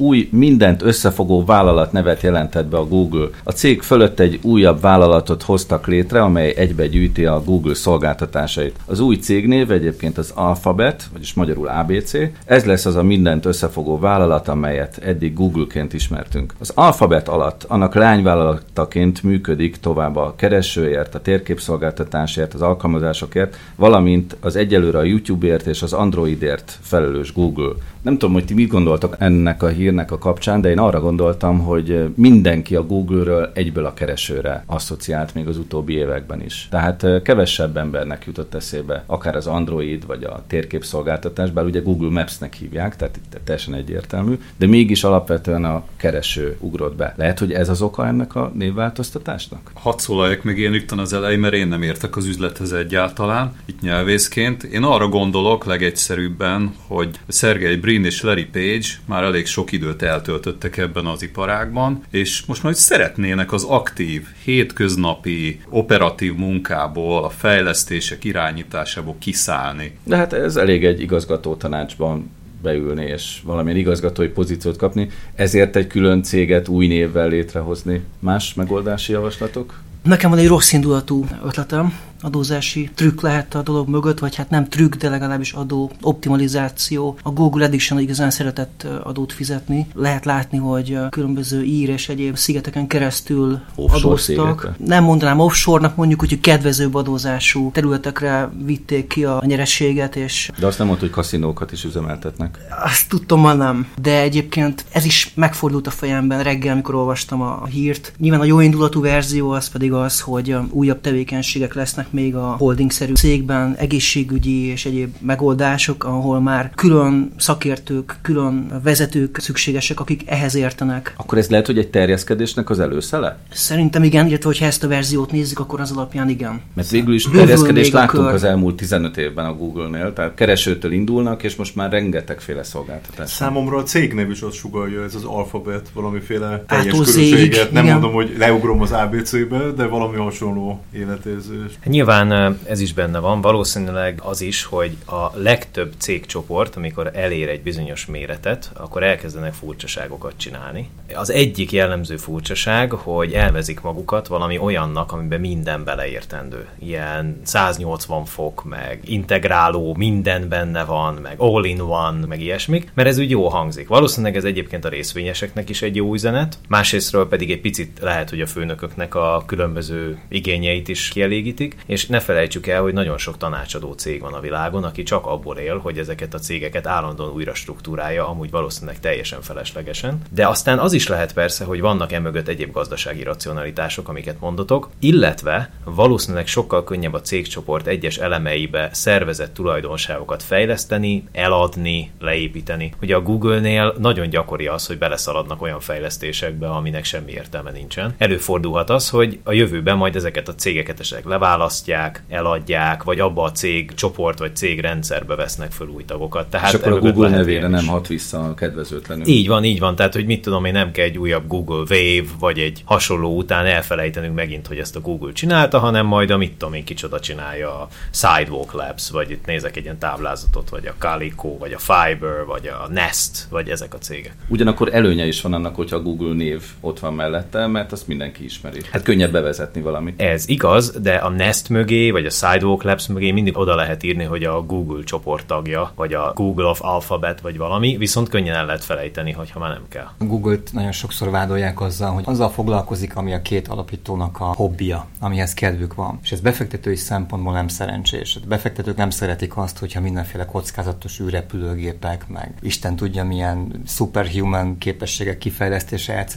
új mindent összefogó vállalat nevet jelentett be a Google. A cég fölött egy újabb vállalatot hoztak létre, amely egybe gyűjti a Google szolgáltatásait. Az új cégnév egyébként az Alphabet, vagyis magyarul ABC. Ez lesz az a mindent összefogó vállalat, amelyet eddig Google-ként ismertünk. Az Alphabet alatt annak lányvállalataként működik tovább a keresőért, a térképszolgáltatásért, az alkalmazásokért, valamint az egyelőre a YouTube-ért és az Androidért felelős Google. Nem tudom, hogy ti mit gondoltak ennek a hírnek a kapcsán, de én arra gondoltam, hogy mindenki a Google-ről egyből a keresőre asszociált még az utóbbi években is. Tehát kevesebb embernek jutott eszébe, akár az Android vagy a térképszolgáltatás, bár ugye Google Maps-nek hívják, tehát itt teljesen egyértelmű, de mégis alapvetően a kereső ugrott be. Lehet, hogy ez az oka ennek a névváltoztatásnak? Hadd szólaljak meg én rögtön az elején, mert én nem értek az üzlethez egyáltalán, itt nyelvészként. Én arra gondolok legegyszerűbben, hogy Sergey Brin és Larry Page már elég sok időt eltöltöttek ebben az iparágban, és most majd szeretnének az aktív, hétköznapi, operatív munkából, a fejlesztések irányításából kiszállni. De hát ez elég egy igazgató tanácsban beülni és valamilyen igazgatói pozíciót kapni, ezért egy külön céget új névvel létrehozni. Más megoldási javaslatok? Nekem van egy rossz indulatú ötletem, adózási trükk lehet a dolog mögött, vagy hát nem trükk, de legalábbis adó optimalizáció. A Google Edition igazán szeretett adót fizetni. Lehet látni, hogy különböző ír és egyéb szigeteken keresztül offshore adóztak. Szégekre. Nem mondanám offshore-nak, mondjuk hogy kedvezőbb adózású területekre vitték ki a nyerességet. És de azt nem mondta, hogy kaszinókat is üzemeltetnek. Azt tudtam, ma nem. De egyébként ez is megfordult a fejemben reggel, amikor olvastam a hírt. Nyilván a jó indulatú verzió az pedig az, hogy újabb tevékenységek lesznek még a holdingszerű cégben egészségügyi és egyéb megoldások, ahol már külön szakértők, külön vezetők szükségesek, akik ehhez értenek. Akkor ez lehet, hogy egy terjeszkedésnek az előszele? Szerintem igen, illetve hogyha ezt a verziót nézzük, akkor az alapján igen. Mert végül is terjeszkedést láttunk az elmúlt 15 évben a Google-nél, tehát keresőtől indulnak, és most már rengetegféle szolgáltatás. Számomra a cégnév is azt sugalja, ez az alfabet, valamiféle teljes körülséget. Nem igen. mondom, hogy leugrom az ABC-be, de valami hasonló életérzés. Nyilván ez is benne van, valószínűleg az is, hogy a legtöbb cégcsoport, amikor elér egy bizonyos méretet, akkor elkezdenek furcsaságokat csinálni. Az egyik jellemző furcsaság, hogy elvezik magukat valami olyannak, amiben minden beleértendő. Ilyen 180 fok, meg integráló, minden benne van, meg all-in-one, meg ilyesmik, mert ez úgy jó hangzik. Valószínűleg ez egyébként a részvényeseknek is egy jó üzenet, másrésztről pedig egy picit lehet, hogy a főnököknek a különböző igényeit is kielégítik, és ne felejtsük el, hogy nagyon sok tanácsadó cég van a világon, aki csak abból él, hogy ezeket a cégeket állandóan újra struktúrálja, amúgy valószínűleg teljesen feleslegesen. De aztán az is lehet persze, hogy vannak emögött egyéb gazdasági racionalitások, amiket mondotok, illetve valószínűleg sokkal könnyebb a cégcsoport egyes elemeibe szervezett tulajdonságokat fejleszteni, eladni, leépíteni. Ugye a Google-nél nagyon gyakori az, hogy beleszaladnak olyan fejlesztésekbe, aminek semmi értelme nincsen. Előfordulhat az, hogy a jövőben majd ezeket a cégeket esetleg leválasztják, eladják, vagy abba a cég csoport vagy cég rendszerbe vesznek föl új tagokat. Tehát És akkor a Google nevére nem hat vissza kedvezőtlenül. Így van, így van. Tehát, hogy mit tudom én, nem kell egy újabb Google Wave, vagy egy hasonló után elfelejtenünk megint, hogy ezt a Google csinálta, hanem majd a mit tudom én kicsoda csinálja a Sidewalk Labs, vagy itt nézek egy ilyen táblázatot, vagy a Calico, vagy a Fiber, vagy a Nest, vagy ezek a cégek. Ugyanakkor előnye is van annak, hogyha a Google név ott van mellette, mert azt mindenki ismeri. Hát könnyebb bevezetni valamit. Ez igaz, de a Nest mögé, vagy a Sidewalk Labs mögé mindig oda lehet írni, hogy a Google csoport tagja, vagy a Google of Alphabet, vagy valami, viszont könnyen el lehet felejteni, hogyha már nem kell. Google-t nagyon sokszor vádolják azzal, hogy azzal foglalkozik, ami a két alapítónak a hobbija, amihez kedvük van. És ez befektetői szempontból nem szerencsés. A befektetők nem szeretik azt, hogyha mindenféle kockázatos űrrepülőgépek, meg Isten tudja milyen superhuman képességek kifejlesztése, etc.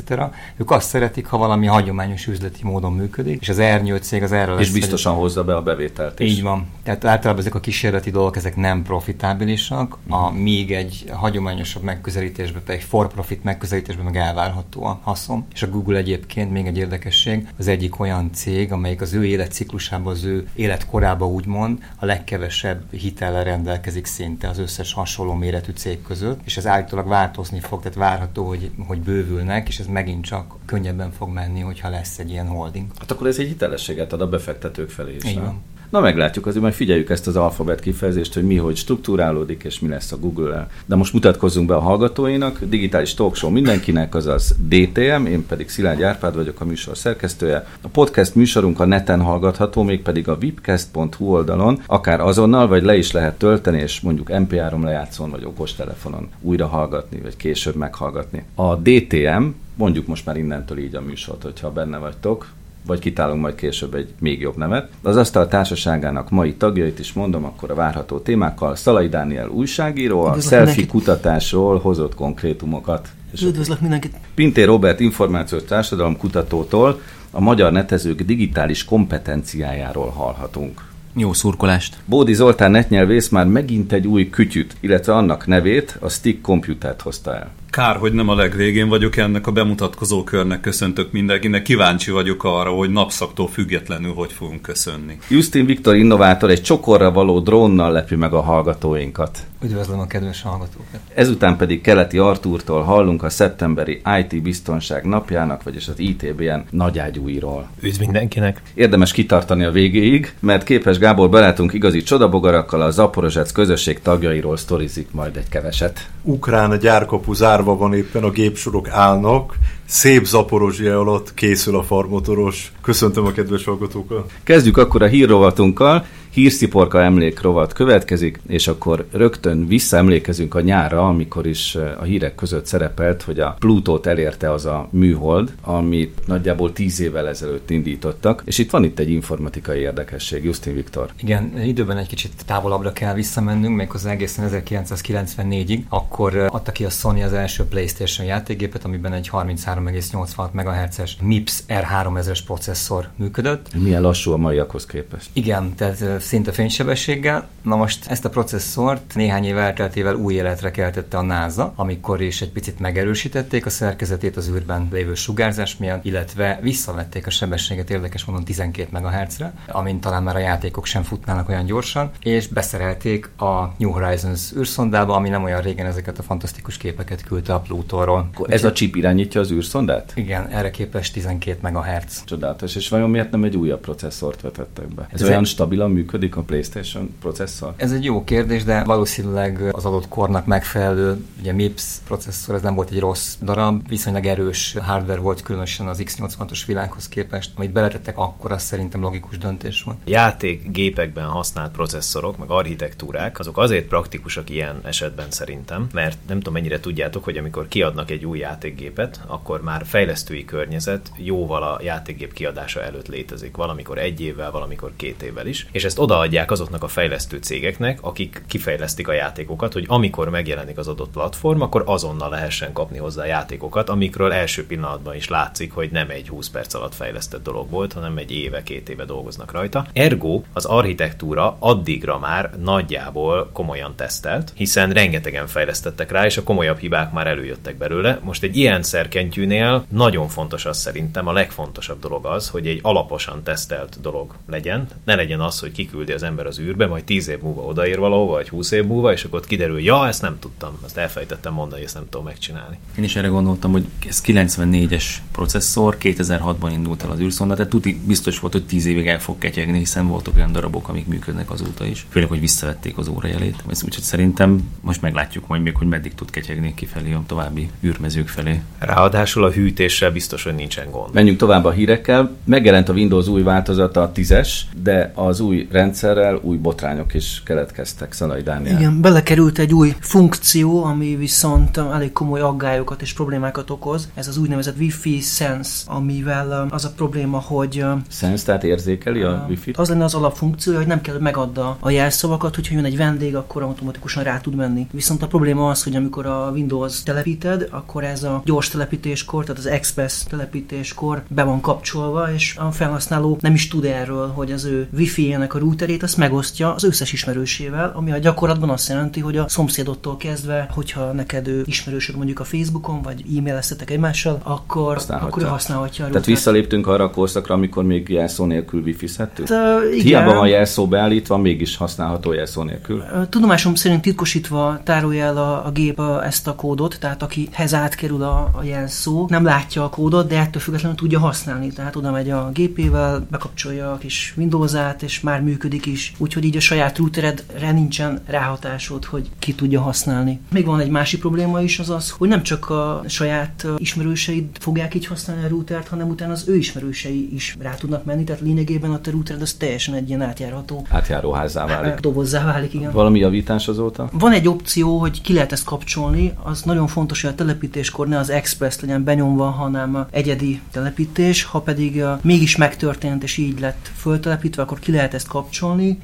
Ők azt szeretik, ha valami hagyományos üzleti módon működik, és az ernyő cég az erről És biztosan hozza be a bevételt is. Így van. Tehát általában ezek a kísérleti dolgok, ezek nem profitábilisak, a még egy hagyományosabb megközelítésben, egy for-profit megközelítésben meg elvárható a haszon. És a Google egyébként még egy érdekesség, az egyik olyan cég, amelyik az ő életciklusában, az ő életkorában úgymond a legkevesebb hitellel rendelkezik szinte az összes hasonló méretű cég között, és ez állítólag változni fog, tehát várható, hogy, hogy bővülnek, és ez megint csak könnyebben fog menni, hogyha lesz egy ilyen holding. Hát akkor ez egy hitelességet ad a befektetők felé van. Na meglátjuk, azért majd figyeljük ezt az alfabet kifejezést, hogy mi hogy struktúrálódik, és mi lesz a Google-el. De most mutatkozzunk be a hallgatóinak. Digitális talk show mindenkinek, azaz DTM, én pedig Szilágy Árpád vagyok a műsor szerkesztője. A podcast műsorunk a neten hallgatható, mégpedig a vipcast.hu oldalon, akár azonnal, vagy le is lehet tölteni, és mondjuk MP3 lejátszón, vagy okostelefonon újra hallgatni, vagy később meghallgatni. A DTM, mondjuk most már innentől így a műsort, hogyha benne vagytok, vagy kitálunk majd később egy még jobb nevet. Az Asztal Társaságának mai tagjait is mondom, akkor a várható témákkal. Szalai Dániel újságíró, a selfie kutatásról hozott konkrétumokat. Üdvözlök mindenkit! Pintér Robert információs társadalom kutatótól a magyar netezők digitális kompetenciájáról hallhatunk. Jó szurkolást! Bódi Zoltán netnyelvész már megint egy új kütyüt, illetve annak nevét, a Stick Computert hozta el. Kár, hogy nem a legvégén vagyok ennek a bemutatkozó körnek köszöntök mindenkinek. Kíváncsi vagyok arra, hogy napszaktól függetlenül hogy fogunk köszönni. Justin Viktor innovátor egy csokorra való drónnal lepi meg a hallgatóinkat. Üdvözlöm a kedves hallgatókat. Ezután pedig Keleti Artúrtól hallunk a szeptemberi IT biztonság napjának, vagyis az ITBN nagyágyúiról. Üdv mindenkinek! Érdemes kitartani a végéig, mert képes Gábor barátunk igazi csodabogarakkal a Zaporozsec közösség tagjairól sztorizik majd egy keveset. Ukrán a gyárkapu zárva van éppen, a gépsorok állnak, szép zaporozsia alatt készül a farmotoros. Köszöntöm a kedves hallgatókat! Kezdjük akkor a hírrovatunkkal hírsziporka emlékrovat következik, és akkor rögtön visszaemlékezünk a nyára, amikor is eh, a hírek között szerepelt, hogy a Plutót elérte az a műhold, amit nagyjából tíz évvel ezelőtt indítottak, és itt van itt egy informatikai érdekesség, Justin Viktor. Igen, időben egy kicsit távolabbra kell visszamennünk, méghozzá egészen 1994-ig, akkor eh, adta ki a Sony az első PlayStation játékgépet, amiben egy 33,86 MHz-es MIPS R3000-es processzor működött. Milyen lassú a maiakhoz képest. Igen, tehát eh, szinte fénysebességgel. Na most ezt a processzort néhány év elteltével új életre keltette a NASA, amikor is egy picit megerősítették a szerkezetét az űrben lévő sugárzás miatt, illetve visszavették a sebességet érdekes módon 12 MHz-re, amint talán már a játékok sem futnának olyan gyorsan, és beszerelték a New Horizons űrszondába, ami nem olyan régen ezeket a fantasztikus képeket küldte a Plutóról. Ez a chip irányítja az űrszondát? Igen, erre képes 12 MHz. Csodálatos, és vajon miért nem egy újabb processzort vetettek be? Ez, Ez olyan stabilan működik? Működik a PlayStation processzor? Ez egy jó kérdés, de valószínűleg az adott kornak megfelelő, ugye MIPS processzor, ez nem volt egy rossz darab, viszonylag erős hardware volt, különösen az X86-os világhoz képest, amit beletettek akkor, az szerintem logikus döntés volt. Játékgépekben használt processzorok, meg architektúrák, azok azért praktikusak ilyen esetben szerintem, mert nem tudom mennyire tudjátok, hogy amikor kiadnak egy új játékgépet, akkor már fejlesztői környezet jóval a játékgép kiadása előtt létezik, valamikor egy évvel, valamikor két évvel is, és ezt odaadják azoknak a fejlesztő cégeknek, akik kifejlesztik a játékokat, hogy amikor megjelenik az adott platform, akkor azonnal lehessen kapni hozzá játékokat, amikről első pillanatban is látszik, hogy nem egy 20 perc alatt fejlesztett dolog volt, hanem egy éve, két éve dolgoznak rajta. Ergo az architektúra addigra már nagyjából komolyan tesztelt, hiszen rengetegen fejlesztettek rá, és a komolyabb hibák már előjöttek belőle. Most egy ilyen szerkentyűnél nagyon fontos az szerintem, a legfontosabb dolog az, hogy egy alaposan tesztelt dolog legyen. Ne legyen az, hogy kiküldi az ember az űrbe, majd 10 év múlva odaér valahova, vagy 20 év múlva, és akkor ott kiderül, ja, ezt nem tudtam, ezt elfejtettem mondani, ezt nem tudom megcsinálni. Én is erre gondoltam, hogy ez 94-es processzor, 2006-ban indult el az űrszonda, tehát tuti biztos volt, hogy 10 évig el fog ketyegni, hiszen voltak olyan darabok, amik működnek azóta is. Főleg, hogy visszavették az órajelét. Úgyhogy szerintem most meglátjuk majd még, hogy meddig tud ketyegni kifelé a további űrmezők felé. Ráadásul a hűtéssel biztos, hogy nincsen gond. Menjünk tovább a hírekkel. Megjelent a Windows új változata, a 10-es, de az új rendszerrel új botrányok is keletkeztek, Szalai Dániel. Igen, belekerült egy új funkció, ami viszont elég komoly aggályokat és problémákat okoz. Ez az úgynevezett Wi-Fi Sense, amivel az a probléma, hogy... Sense, tehát érzékeli a Wi-Fi-t? Az lenne az alapfunkciója, hogy nem kell, hogy megadda a jelszavakat, hogyha jön egy vendég, akkor automatikusan rá tud menni. Viszont a probléma az, hogy amikor a Windows telepíted, akkor ez a gyors telepítéskor, tehát az Express telepítéskor be van kapcsolva, és a felhasználó nem is tud erről, hogy az ő Wi-Fi-jének a routerét azt megosztja az összes ismerősével, ami a gyakorlatban azt jelenti, hogy a szomszédottól kezdve, hogyha neked ő ismerősöd mondjuk a Facebookon, vagy e-maileztetek egymással, akkor, használhatja. akkor ő használhatja a Tehát visszaléptünk arra a korszakra, amikor még jelszó nélkül wifi-zhettünk? Hát, uh, Hiába van jelszó beállítva, mégis használható jelszó nélkül. Tudomásom szerint titkosítva tárolja el a, a gép a, ezt a kódot, tehát akihez átkerül a, a jelszó, nem látja a kódot, de ettől függetlenül tudja használni. Tehát oda megy a gépével, bekapcsolja a kis Windows-át, és már működik is. Úgyhogy így a saját routeredre nincsen ráhatásod, hogy ki tudja használni. Még van egy másik probléma is, az az, hogy nem csak a saját ismerőseid fogják így használni a routert, hanem utána az ő ismerősei is rá tudnak menni. Tehát lényegében a te routered az teljesen egy ilyen átjárható. Átjáróházzá válik. Dobozzá válik, igen. Valami javítás azóta? Van egy opció, hogy ki lehet ezt kapcsolni. Az nagyon fontos, hogy a telepítéskor ne az Express legyen benyomva, hanem egyedi telepítés. Ha pedig mégis megtörtént és így lett föltelepítve, akkor ki lehet ezt kapcsolni,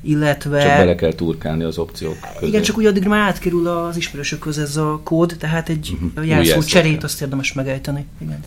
illetve... Csak bele kell turkálni az opciók közé. Igen, csak úgy addig már átkerül az ismerősök közé ez a kód, tehát egy uh-huh. jelszó cserét azt érdemes megejteni. Igen.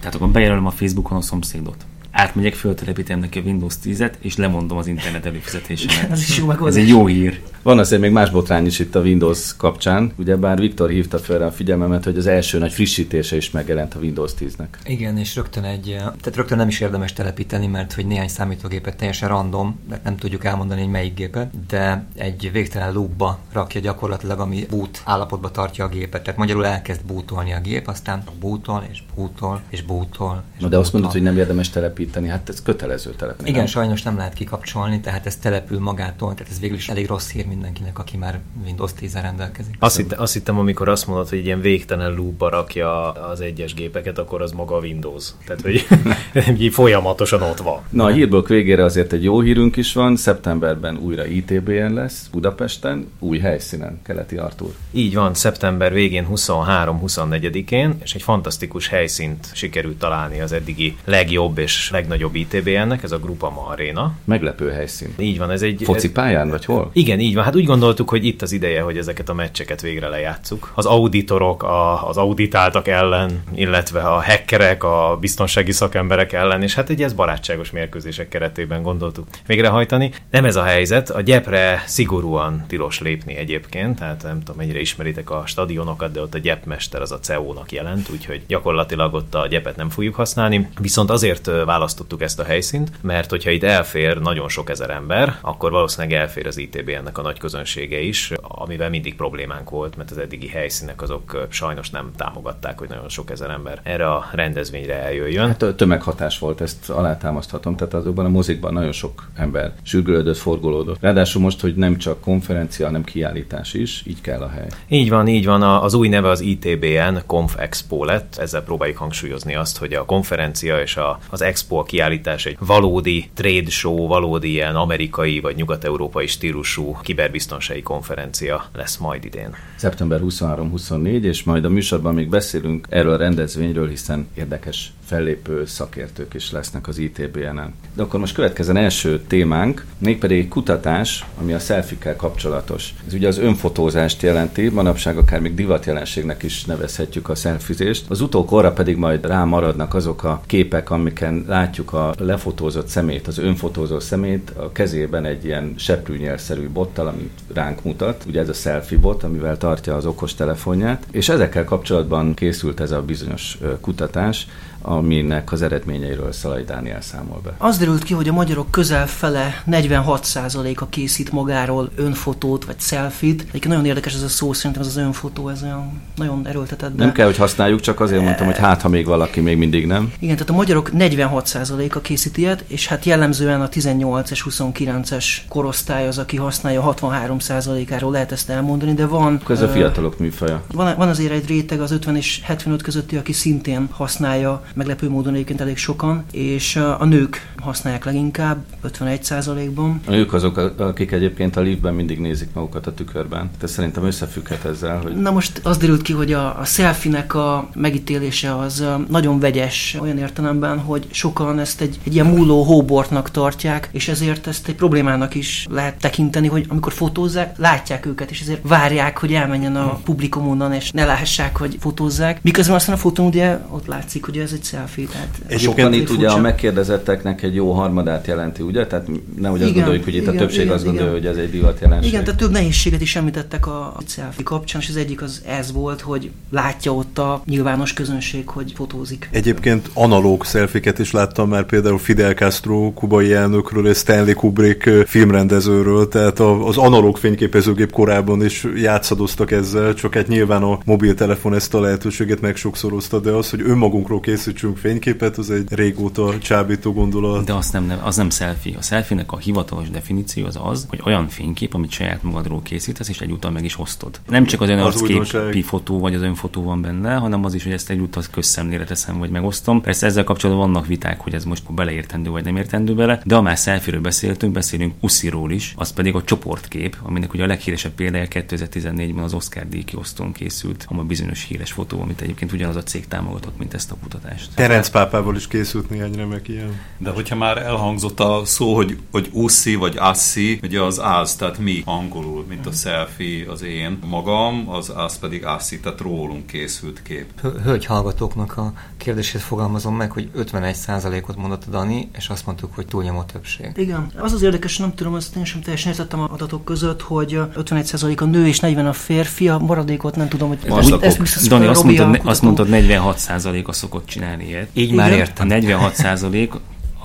Tehát akkor bejelölöm a Facebookon a szomszédot átmegyek, föltelepítem neki a Windows 10-et, és lemondom az internet előfizetésemet. Ez is jó Ez egy jó hír. Van azért még más botrány is itt a Windows kapcsán. Ugye bár Viktor hívta fel a figyelmemet, hogy az első nagy frissítése is megjelent a Windows 10-nek. Igen, és rögtön egy, tehát rögtön nem is érdemes telepíteni, mert hogy néhány számítógépet teljesen random, de nem tudjuk elmondani, hogy melyik gépet, de egy végtelen loopba rakja gyakorlatilag, ami boot állapotba tartja a gépet. Tehát magyarul elkezd bootolni a gép, aztán bootol, és bootol, és bootol. És Na de azt mondod, hogy nem érdemes telepíteni, hát ez kötelező telepíteni. Igen, nem? sajnos nem lehet kikapcsolni, tehát ez települ magától, tehát ez végül is elég rossz hír mindenkinek, aki már Windows 10 rendelkezik. Azt, hitt, azt hittem, amikor azt mondod, hogy ilyen végtelen loopba rakja az egyes gépeket, akkor az maga a Windows. Tehát, hogy folyamatosan ott van. Na, a hírből végére azért egy jó hírünk is van. Szeptemberben újra ITBN lesz Budapesten, új helyszínen, Keleti Artur. Így van, szeptember végén 23-24-én, és egy fantasztikus helyszínt sikerült találni az eddigi legjobb és legnagyobb ITBN-nek, ez a Grupama Arena. Meglepő helyszín. Így van, ez egy... Foci pályán, vagy hol? Igen, így van. Hát úgy gondoltuk, hogy itt az ideje, hogy ezeket a meccseket végre lejátszuk. Az auditorok, a, az auditáltak ellen, illetve a hackerek, a biztonsági szakemberek ellen, és hát egy ez barátságos mérkőzések keretében gondoltuk végrehajtani. Nem ez a helyzet, a gyepre szigorúan tilos lépni egyébként, tehát nem tudom, mennyire ismeritek a stadionokat, de ott a gyepmester az a CEO-nak jelent, úgyhogy gyakorlatilag ott a gyepet nem fogjuk használni. Viszont azért választottuk ezt a helyszínt, mert hogyha itt elfér nagyon sok ezer ember, akkor valószínűleg elfér az ITB-nek a nagy közönsége is, amivel mindig problémánk volt, mert az eddigi helyszínek azok sajnos nem támogatták, hogy nagyon sok ezer ember erre a rendezvényre eljöjjön. Hát tömeghatás volt, ezt alátámaszthatom, tehát azokban a mozikban nagyon sok ember sürgülődött, forgolódott. Ráadásul most, hogy nem csak konferencia, hanem kiállítás is, így kell a hely. Így van, így van. Az új neve az ITBN Conf Expo lett. Ezzel próbáljuk hangsúlyozni azt, hogy a konferencia és a, az Expo a kiállítás egy valódi trade show, valódi ilyen amerikai vagy nyugat-európai stílusú kiberbiztonsági konferencia lesz majd idén. Szeptember 23-24, és majd a műsorban még beszélünk erről a rendezvényről, hiszen érdekes fellépő szakértők is lesznek az ITBN-en. De akkor most következzen első témánk, mégpedig egy kutatás, ami a selfie kapcsolatos. Ez ugye az önfotózást jelenti, manapság akár még divatjelenségnek is nevezhetjük a szelfizést. Az utókorra pedig majd rámaradnak azok a képek, amiken látjuk a lefotózott szemét, az önfotózó szemét a kezében egy ilyen seprűnyelszerű bottal, amit ránk mutat. Ugye ez a selfie bot, amivel tartja az okos telefonját. És ezekkel kapcsolatban készült ez a bizonyos kutatás, aminek az eredményeiről Szalai Dániel számol be. Az derült ki, hogy a magyarok közel fele, 46%-a készít magáról önfotót vagy selfit. Egyébként nagyon érdekes ez a szó, szerintem ez az önfotó, ez olyan nagyon erőltetett. Be. Nem kell, hogy használjuk, csak azért mondtam, hogy hát, ha még valaki még mindig nem. Igen, tehát a magyarok 46%-a készít ilyet, és hát jellemzően a 18 és 29-es korosztály az, aki használja 63%-áról lehet ezt elmondani, de van... Ez a fiatalok műfaja. Van, van azért egy réteg az 50 és 75 közötti, aki szintén használja meglepő módon egyébként elég sokan, és a nők használják leginkább, 51%-ban. A nők azok, akik egyébként a liftben mindig nézik magukat a tükörben. Ez szerintem összefügghet ezzel, hogy... Na most az derült ki, hogy a, a selfie-nek a megítélése az nagyon vegyes olyan értelemben, hogy sokan ezt egy, egy ilyen múló hóbortnak tartják, és ezért ezt egy problémának is lehet tekinteni, hogy amikor fotózzák, látják őket, és ezért várják, hogy elmenjen a publikum onnan, és ne lássák, hogy fotózzák. Miközben aztán a fotón ugye ott látszik, hogy ez egy selfie. Tehát Egyébként itt ugye a megkérdezetteknek egy jó harmadát jelenti, ugye? Tehát nehogy azt gondoljuk, hogy itt igen, a többség igen, azt gondolja, igen. hogy ez egy divat jelenség. Igen, tehát több nehézséget is említettek a selfie kapcsán, és az egyik az ez volt, hogy látja ott a nyilvános közönség, hogy fotózik. Egyébként analóg szelfiket is láttam már például Fidel Castro kubai elnökről és Stanley Kubrick filmrendezőről, tehát az analóg fényképezőgép korában is játszadoztak ezzel, csak hát nyilván a mobiltelefon ezt a lehetőséget megsokszorozta, de az, hogy önmagunkról készítsünk fényképet, az egy régóta csábító gondolat. De azt nem, az nem selfie. A selfie-nek a hivatalos definíció az az, hogy olyan fénykép, amit saját magadról készítesz, és egyúttal meg is osztod. Nem csak az önarcképi fotó vagy az önfotó van benne, hanem az is, hogy ezt egyúttal közszemlére teszem, vagy megosztom. Persze ezzel kapcsolatban vannak viták, hogy ez most beleértendő vagy nem értendő bele, de ha már selfie beszéltünk, beszélünk Ussiról is, az pedig a csoportkép, aminek ugye a leghíresebb példája 2014-ben az Oscar díj kiosztón készült, a bizonyos híres fotó, amit egyébként ugyanaz a cég támogatott, mint ezt a kutatást. Terenc pápával is készült néhány remek ilyen. De hogyha már elhangzott a szó, hogy, hogy uszi vagy asszi, ugye az az, tehát mi angolul, mint a selfie az én magam, az az pedig asszi, tehát rólunk készült kép. Hölgy hallgatóknak a kérdését fogalmazom meg, hogy 51%-ot mondott a Dani, és azt mondtuk, hogy túlnyomó többség. Igen, az az érdekes, nem tudom, azt én sem teljesen értettem a adatok között, hogy 51% a nő és 40 a férfi, a maradékot nem tudom, hogy ez, ez biztos Dani, azt mondtad, azt mondtad 46% a szokott csinálni ilyet. Így Igen? már értem. A 46%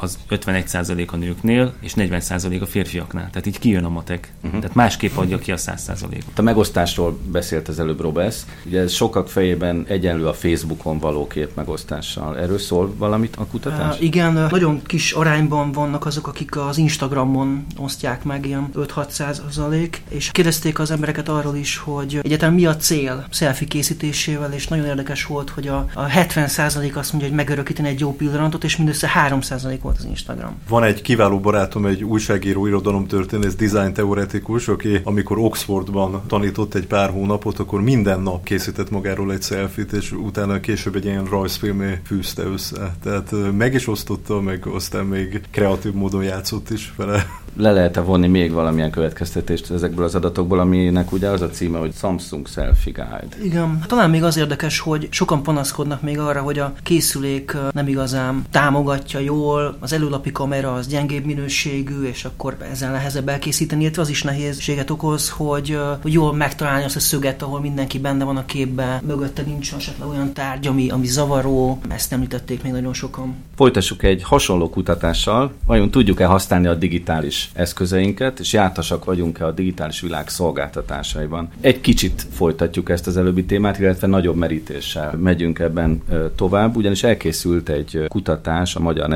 az 51% a nőknél, és 40% a férfiaknál. Tehát így kijön a matek. Uh-huh. Tehát másképp adja ki a 100%-ot. A megosztásról beszélt az előbb Robesz. Ugye ez sokak fejében egyenlő a Facebookon való kép megosztással. Erről szól valamit a kutatás? Uh, igen, nagyon kis arányban vannak azok, akik az Instagramon osztják meg, ilyen 5-6 és kérdezték az embereket arról is, hogy egyetem mi a cél selfie készítésével, és nagyon érdekes volt, hogy a, a 70% azt mondja, hogy megörökíteni egy jó pillanatot, és mindössze 3% volt volt az Instagram. Van egy kiváló barátom, egy újságíró, irodalomtörténész, design teoretikus, aki amikor Oxfordban tanított egy pár hónapot, akkor minden nap készített magáról egy selfit, és utána később egy ilyen rajzfilmé fűzte össze. Tehát meg is osztotta, meg aztán még kreatív módon játszott is vele le lehet-e vonni még valamilyen következtetést ezekből az adatokból, aminek ugye az a címe, hogy Samsung Selfie Guide. Igen, talán még az érdekes, hogy sokan panaszkodnak még arra, hogy a készülék nem igazán támogatja jól, az előlapi kamera az gyengébb minőségű, és akkor ezen nehezebb elkészíteni, illetve az is nehézséget okoz, hogy, hogy jól megtalálni azt a szöget, ahol mindenki benne van a képben, mögötte nincs esetleg olyan tárgy, ami, ami zavaró, ezt említették még nagyon sokan. Folytassuk egy hasonló kutatással, vajon tudjuk-e használni a digitális eszközeinket, és jártasak vagyunk-e a digitális világ szolgáltatásaiban. Egy kicsit folytatjuk ezt az előbbi témát, illetve nagyobb merítéssel megyünk ebben tovább, ugyanis elkészült egy kutatás a magyar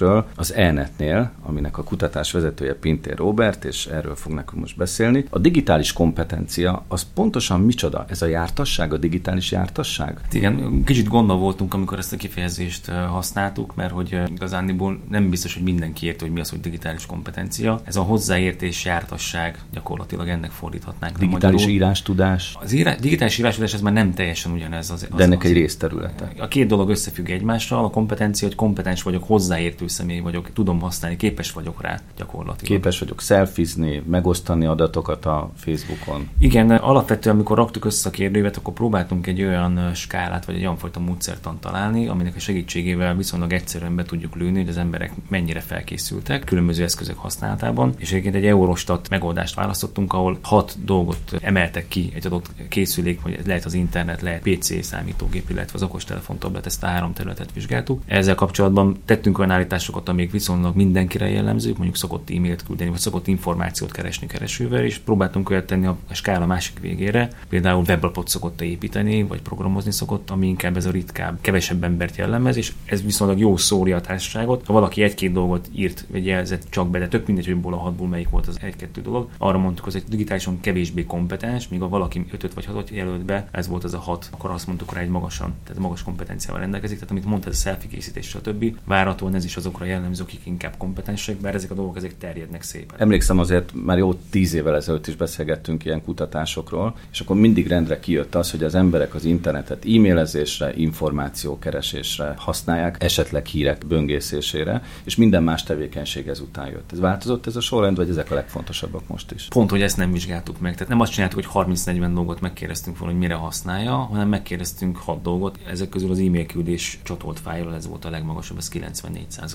netezőkről az ENET-nél, aminek a kutatás vezetője Pintér Robert, és erről fog nekünk most beszélni. A digitális kompetencia az pontosan micsoda? Ez a jártasság, a digitális jártasság? Hát igen, kicsit gondol voltunk, amikor ezt a kifejezést használtuk, mert hogy igazániból nem biztos, hogy mindenki érti, hogy mi az, hogy digitális kompetencia. Ez a hozzáértés, jártasság gyakorlatilag ennek fordíthatnánk. Digitális írás tudás. Az írá, digitális írás tudás ez már nem teljesen ugyanez. Az, az, De ennek az, egy részterülete. A két dolog összefügg egymással. A kompetencia, hogy kompetens vagyok, hozzáértő személy vagyok, tudom használni, képes vagyok rá gyakorlatilag. Képes vagyok szelfizni, megosztani adatokat a Facebookon. Igen, alapvetően, amikor raktuk össze a kérdőívet, akkor próbáltunk egy olyan skálát, vagy egy olyan fajta módszertan találni, aminek a segítségével viszonylag egyszerűen be tudjuk lőni, hogy az emberek mennyire felkészültek, különböző eszközök használták Máltában, és egyébként egy Eurostat megoldást választottunk, ahol hat dolgot emeltek ki egy adott készülék, hogy lehet az internet, lehet PC, számítógép, illetve az okostelefon, tablet, ezt a három területet vizsgáltuk. Ezzel kapcsolatban tettünk olyan állításokat, amik viszonylag mindenkire jellemzők, mondjuk szokott e-mailt küldeni, vagy szokott információt keresni keresővel, és próbáltunk olyat tenni a skála másik végére, például weblapot szokott építeni, vagy programozni szokott, ami inkább ez a ritkább, kevesebb embert jellemez, és ez viszonylag jó szórja a társaságot. Ha valaki egy-két dolgot írt, vagy jelzett csak be, de tök mindegy, ötből a hatból melyik volt az egy-kettő dolog. Arra mondtuk, hogy egy digitálisan kevésbé kompetens, míg a valaki ötöt vagy hatot jelölt be, ez volt az a hat, akkor azt mondtuk rá egy magasan, tehát magas kompetenciával rendelkezik. Tehát amit mondta, ez a selfie készítés, stb. Várhatóan ez is azokra jellemző, akik inkább kompetensek, bár ezek a dolgok ezek terjednek szépen. Emlékszem azért, már jó tíz évvel ezelőtt is beszélgettünk ilyen kutatásokról, és akkor mindig rendre kijött az, hogy az emberek az internetet e-mailezésre, információkeresésre használják, esetleg hírek böngészésére, és minden más tevékenység ezután jött. Ez változott ez a sorrend, vagy ezek a legfontosabbak most is? Pont, hogy ezt nem vizsgáltuk meg. Tehát nem azt csináltuk, hogy 30-40 dolgot megkérdeztünk volna, hogy mire használja, hanem megkérdeztünk 6 dolgot. Ezek közül az e-mail küldés csatolt fájl, ez volt a legmagasabb, ez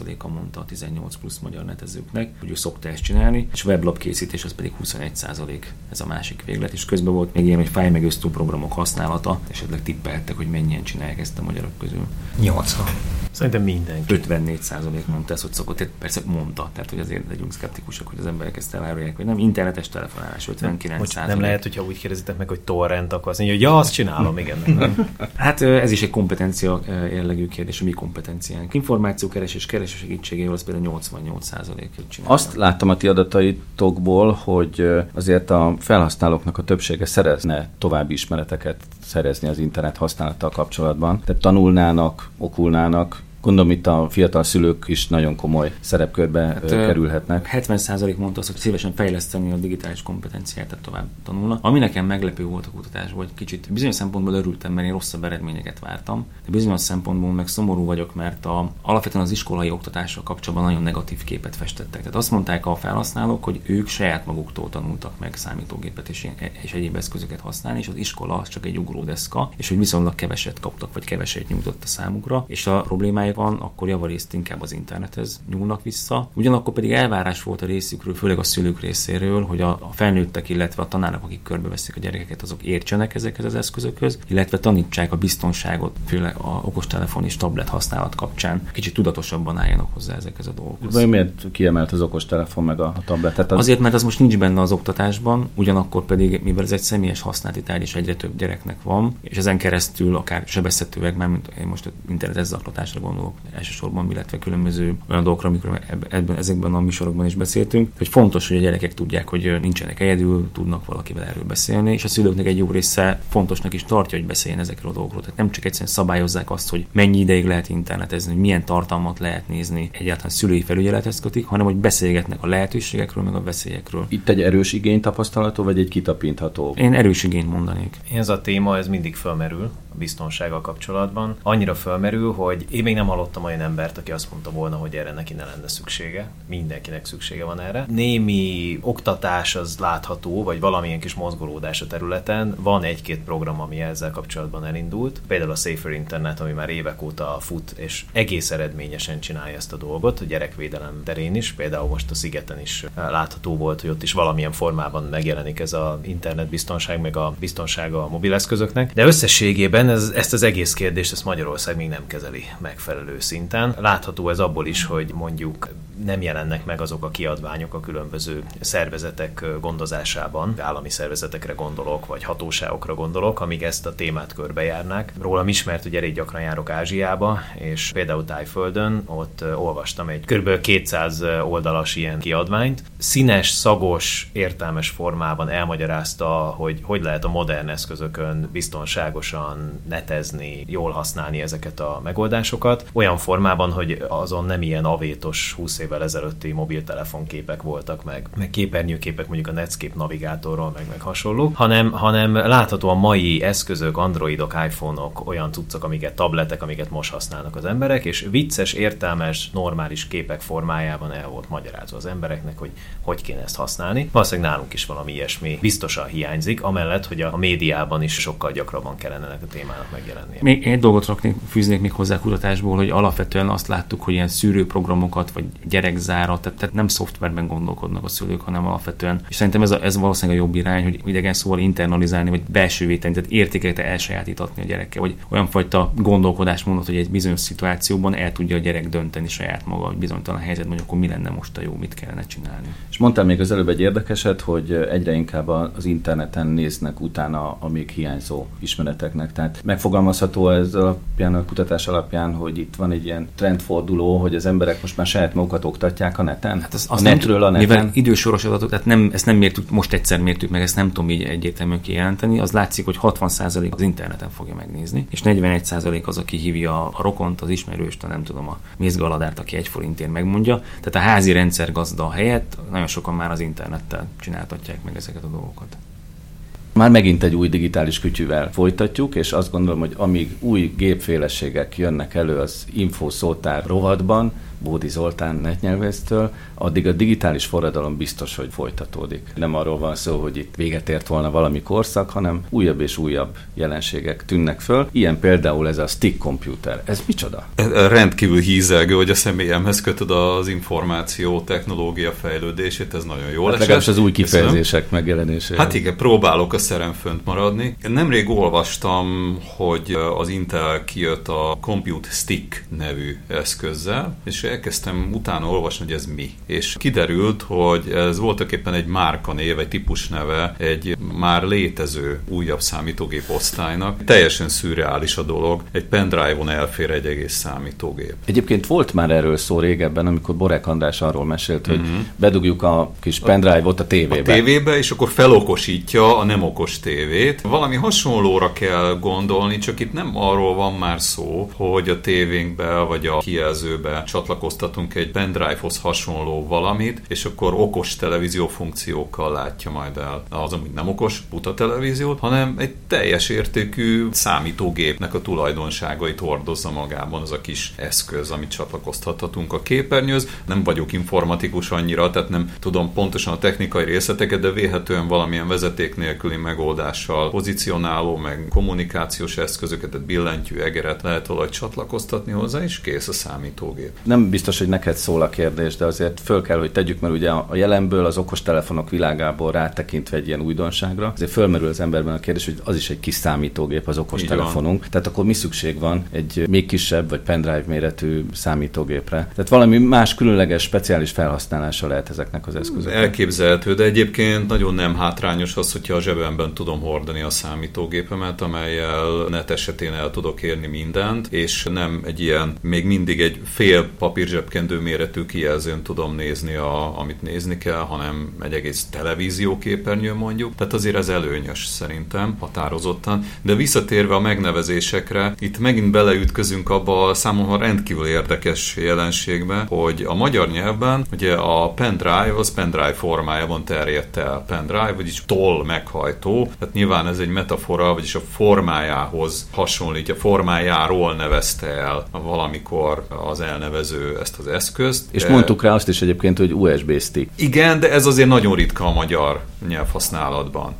94%-a mondta a 18 plusz magyar netezőknek, hogy ő szokta ezt csinálni, és weblap készítés az pedig 21% ez a másik véglet, és közben volt még ilyen, hogy fájlmegosztó programok használata, esetleg tippeltek, hogy mennyien csinálják ezt a magyarok közül. 80. Szerintem mindenki. 54 százalék mondta ezt, hogy szokott, tehát persze mondta, tehát hogy azért legyünk szkeptikusak, hogy az emberek ezt elárulják, hogy nem internetes telefonálás, 59 százalék. Nem lehet, hogyha úgy kérdezitek meg, hogy torrent akarsz, hogy ja, azt csinálom, igen. Nem. hát ez is egy kompetencia jellegű kérdés, a mi kompetenciánk. Információkeresés, keresés segítségével az például 88 százalék Azt láttam a ti adataitokból, hogy azért a felhasználóknak a többsége szerezne további ismereteket szerezni az internet használattal kapcsolatban. Tehát tanulnának, okulnának, Gondolom itt a fiatal szülők is nagyon komoly szerepkörbe hát, kerülhetnek. 70% mondta azt, hogy szívesen fejleszteni a digitális kompetenciát, tehát tovább tanulnak. Ami nekem meglepő volt a kutatás, hogy kicsit bizonyos szempontból örültem, mert én rosszabb eredményeket vártam, de bizonyos szempontból meg szomorú vagyok, mert a, alapvetően az iskolai oktatással kapcsolatban nagyon negatív képet festettek. Tehát azt mondták a felhasználók, hogy ők saját maguktól tanultak meg számítógépet és, és egyéb eszközöket használni, és az iskola az csak egy ugródeszka, és hogy viszonylag keveset kaptak, vagy keveset nyújtott a számukra, és a problémája van, akkor javarészt inkább az internethez nyúlnak vissza. Ugyanakkor pedig elvárás volt a részükről, főleg a szülők részéről, hogy a, a felnőttek, illetve a tanárok, akik körbeveszik a gyerekeket, azok értsenek ezekhez az eszközökhöz, illetve tanítsák a biztonságot, főleg a okostelefon és tablet használat kapcsán. Kicsit tudatosabban álljanak hozzá ezekhez a dolgokhoz. Vagy miért kiemelt az okostelefon meg a, a tabletet? Az... Azért, mert az most nincs benne az oktatásban, ugyanakkor pedig, mivel ez egy személyes használati tárgy, és egyre több gyereknek van, és ezen keresztül akár sebezhetőek, mert én most internetes zaklatásra gondolok, dolgok elsősorban, illetve különböző olyan dolgokra, amikor ebben, ezekben a műsorokban is beszéltünk, hogy fontos, hogy a gyerekek tudják, hogy nincsenek egyedül, tudnak valakivel erről beszélni, és a szülőknek egy jó része fontosnak is tartja, hogy beszéljen ezekről a dolgokról. Tehát nem csak egyszerűen szabályozzák azt, hogy mennyi ideig lehet internetezni, hogy milyen tartalmat lehet nézni, egyáltalán szülői felügyelethez kötik, hanem hogy beszélgetnek a lehetőségekről, meg a veszélyekről. Itt egy erős igény tapasztalható, vagy egy kitapintható? Én erős igényt mondanék. Ez a téma, ez mindig felmerül a biztonsággal kapcsolatban. Annyira felmerül, hogy én még nem hallottam olyan embert, aki azt mondta volna, hogy erre neki ne lenne szüksége. Mindenkinek szüksége van erre. Némi oktatás az látható, vagy valamilyen kis mozgolódás a területen. Van egy-két program, ami ezzel kapcsolatban elindult. Például a Safer Internet, ami már évek óta fut, és egész eredményesen csinálja ezt a dolgot, a gyerekvédelem terén is. Például most a Szigeten is látható volt, hogy ott is valamilyen formában megjelenik ez a internetbiztonság, meg a biztonsága a mobileszközöknek. De összességében ez, ezt az egész kérdést ezt Magyarország még nem kezeli megfelelő szinten. Látható ez abból is, hogy mondjuk nem jelennek meg azok a kiadványok a különböző szervezetek gondozásában, állami szervezetekre gondolok, vagy hatóságokra gondolok, amíg ezt a témát körbejárnák. Rólam ismert, hogy elég gyakran járok Ázsiába, és például Tájföldön, ott olvastam egy kb. 200 oldalas ilyen kiadványt. Színes, szagos, értelmes formában elmagyarázta, hogy hogy lehet a modern eszközökön biztonságosan netezni, jól használni ezeket a megoldásokat. Olyan formában, hogy azon nem ilyen avétos 20 évvel ezelőtti mobiltelefonképek voltak meg, meg képernyőképek mondjuk a Netscape navigátorról, meg, meg hasonló, hanem, hanem látható a mai eszközök, androidok, iPhone-ok, olyan cuccok, amiket tabletek, amiket most használnak az emberek, és vicces, értelmes, normális képek formájában el volt magyarázva az embereknek, hogy hogy kéne ezt használni. Valószínűleg nálunk is valami ilyesmi biztosan hiányzik, amellett, hogy a, médiában is sokkal gyakrabban kellene ennek a témának megjelennie. Még egy dolgot raknék, fűznék még hozzá kutatásból, hogy alapvetően azt láttuk, hogy ilyen szűrőprogramokat vagy gyerekzárat, tehát, tehát nem szoftverben gondolkodnak a szülők, hanem alapvetően. És szerintem ez, a, ez valószínűleg a jobb irány, hogy idegen szóval internalizálni, vagy belsővé tenni, tehát értékeket elsajátítatni a gyerekkel, vagy olyan fajta gondolkodás mondott, hogy egy bizonyos szituációban el tudja a gyerek dönteni saját maga, hogy bizonytalan helyzet, hogy akkor mi lenne most a jó, mit kellene csinálni. És mondtál még az előbb egy érdekeset, hogy egyre inkább az interneten néznek utána a még hiányzó ismereteknek. Tehát megfogalmazható ez alapján, a kutatás alapján, hogy itt van egy ilyen trendforduló, hogy az emberek most már saját magukat oktatják a neten? Hát az, az a netről a neten? Mivel idősoros adatok, tehát nem, ezt nem mértük, most egyszer mértük meg, ezt nem tudom így egyértelműen kijelenteni, az látszik, hogy 60% az interneten fogja megnézni, és 41% az, aki hívja a rokont, az ismerőst, a nem tudom, a mézgaladárt, aki egy forintért megmondja. Tehát a házi rendszer gazda helyett nagyon sokan már az internettel csináltatják meg ezeket a dolgokat. Már megint egy új digitális kütyűvel folytatjuk, és azt gondolom, hogy amíg új gépféleségek jönnek elő az info szótár rovatban, Bódi Zoltán netnyelvésztől, addig a digitális forradalom biztos, hogy folytatódik. Nem arról van szó, hogy itt véget ért volna valami korszak, hanem újabb és újabb jelenségek tűnnek föl. Ilyen például ez a stick computer. Ez micsoda? Rendkívül hízelgő, hogy a személyemhez kötöd az információ technológia fejlődését, ez nagyon jó hát legalábbis az új kifejezések megjelenésére. Hát igen, próbálok a szerem fönt maradni. Nemrég olvastam, hogy az Intel kijött a Compute Stick nevű eszközzel, és elkezdtem utána olvasni, hogy ez mi. És kiderült, hogy ez voltak éppen egy márkanév, egy típusneve egy már létező újabb számítógép osztálynak. Teljesen szürreális a dolog. Egy pendrive-on elfér egy egész számítógép. Egyébként volt már erről szó régebben, amikor Borek András arról mesélt, hogy uh-huh. bedugjuk a kis pendrive-ot a tévébe. A tévébe, és akkor felokosítja a nem okos tévét. Valami hasonlóra kell gondolni, csak itt nem arról van már szó, hogy a tévénkbe vagy a kijelzőbe csatlakoztatunk egy pendrive-hoz hasonló valamit, és akkor okos televízió funkciókkal látja majd el az, amúgy nem okos buta televíziót, hanem egy teljes értékű számítógépnek a tulajdonságait hordozza magában az a kis eszköz, amit csatlakoztathatunk a képernyőz. Nem vagyok informatikus annyira, tehát nem tudom pontosan a technikai részleteket, de véhetően valamilyen vezeték nélküli megoldással pozícionáló, meg kommunikációs eszközöket, tehát billentyű, egeret lehet valahogy csatlakoztatni hozzá, és kész a számítógép. Nem biztos, hogy neked szól a kérdés, de azért föl kell, hogy tegyük, mert ugye a jelenből, az okostelefonok világából rátekintve egy ilyen újdonságra, azért fölmerül az emberben a kérdés, hogy az is egy kis számítógép az okostelefonunk. Tehát akkor mi szükség van egy még kisebb vagy pendrive méretű számítógépre? Tehát valami más különleges, speciális felhasználása lehet ezeknek az eszközöknek. Elképzelhető, de egyébként nagyon nem hátrányos az, hogyha a zsebemben tudom hordani a számítógépemet, amelyel net esetén el tudok érni mindent, és nem egy ilyen, még mindig egy fél papírzsebkendő méretű kijelzőn tudom nézni, a, amit nézni kell, hanem egy egész televízióképernyő mondjuk. Tehát azért ez előnyös szerintem határozottan. De visszatérve a megnevezésekre, itt megint beleütközünk abba a számomra rendkívül érdekes jelenségbe, hogy a magyar nyelvben ugye a pendrive az pendrive formájában terjedt el. Pendrive, vagyis toll meghajtó, tehát nyilván ez egy metafora, vagyis a formájához hasonlítja, formájáról nevezte el valamikor az elnevező ezt az eszközt. És mondtuk rá azt is egyébként, hogy USB stick. Igen, de ez azért nagyon ritka a magyar nyelvhasználatban.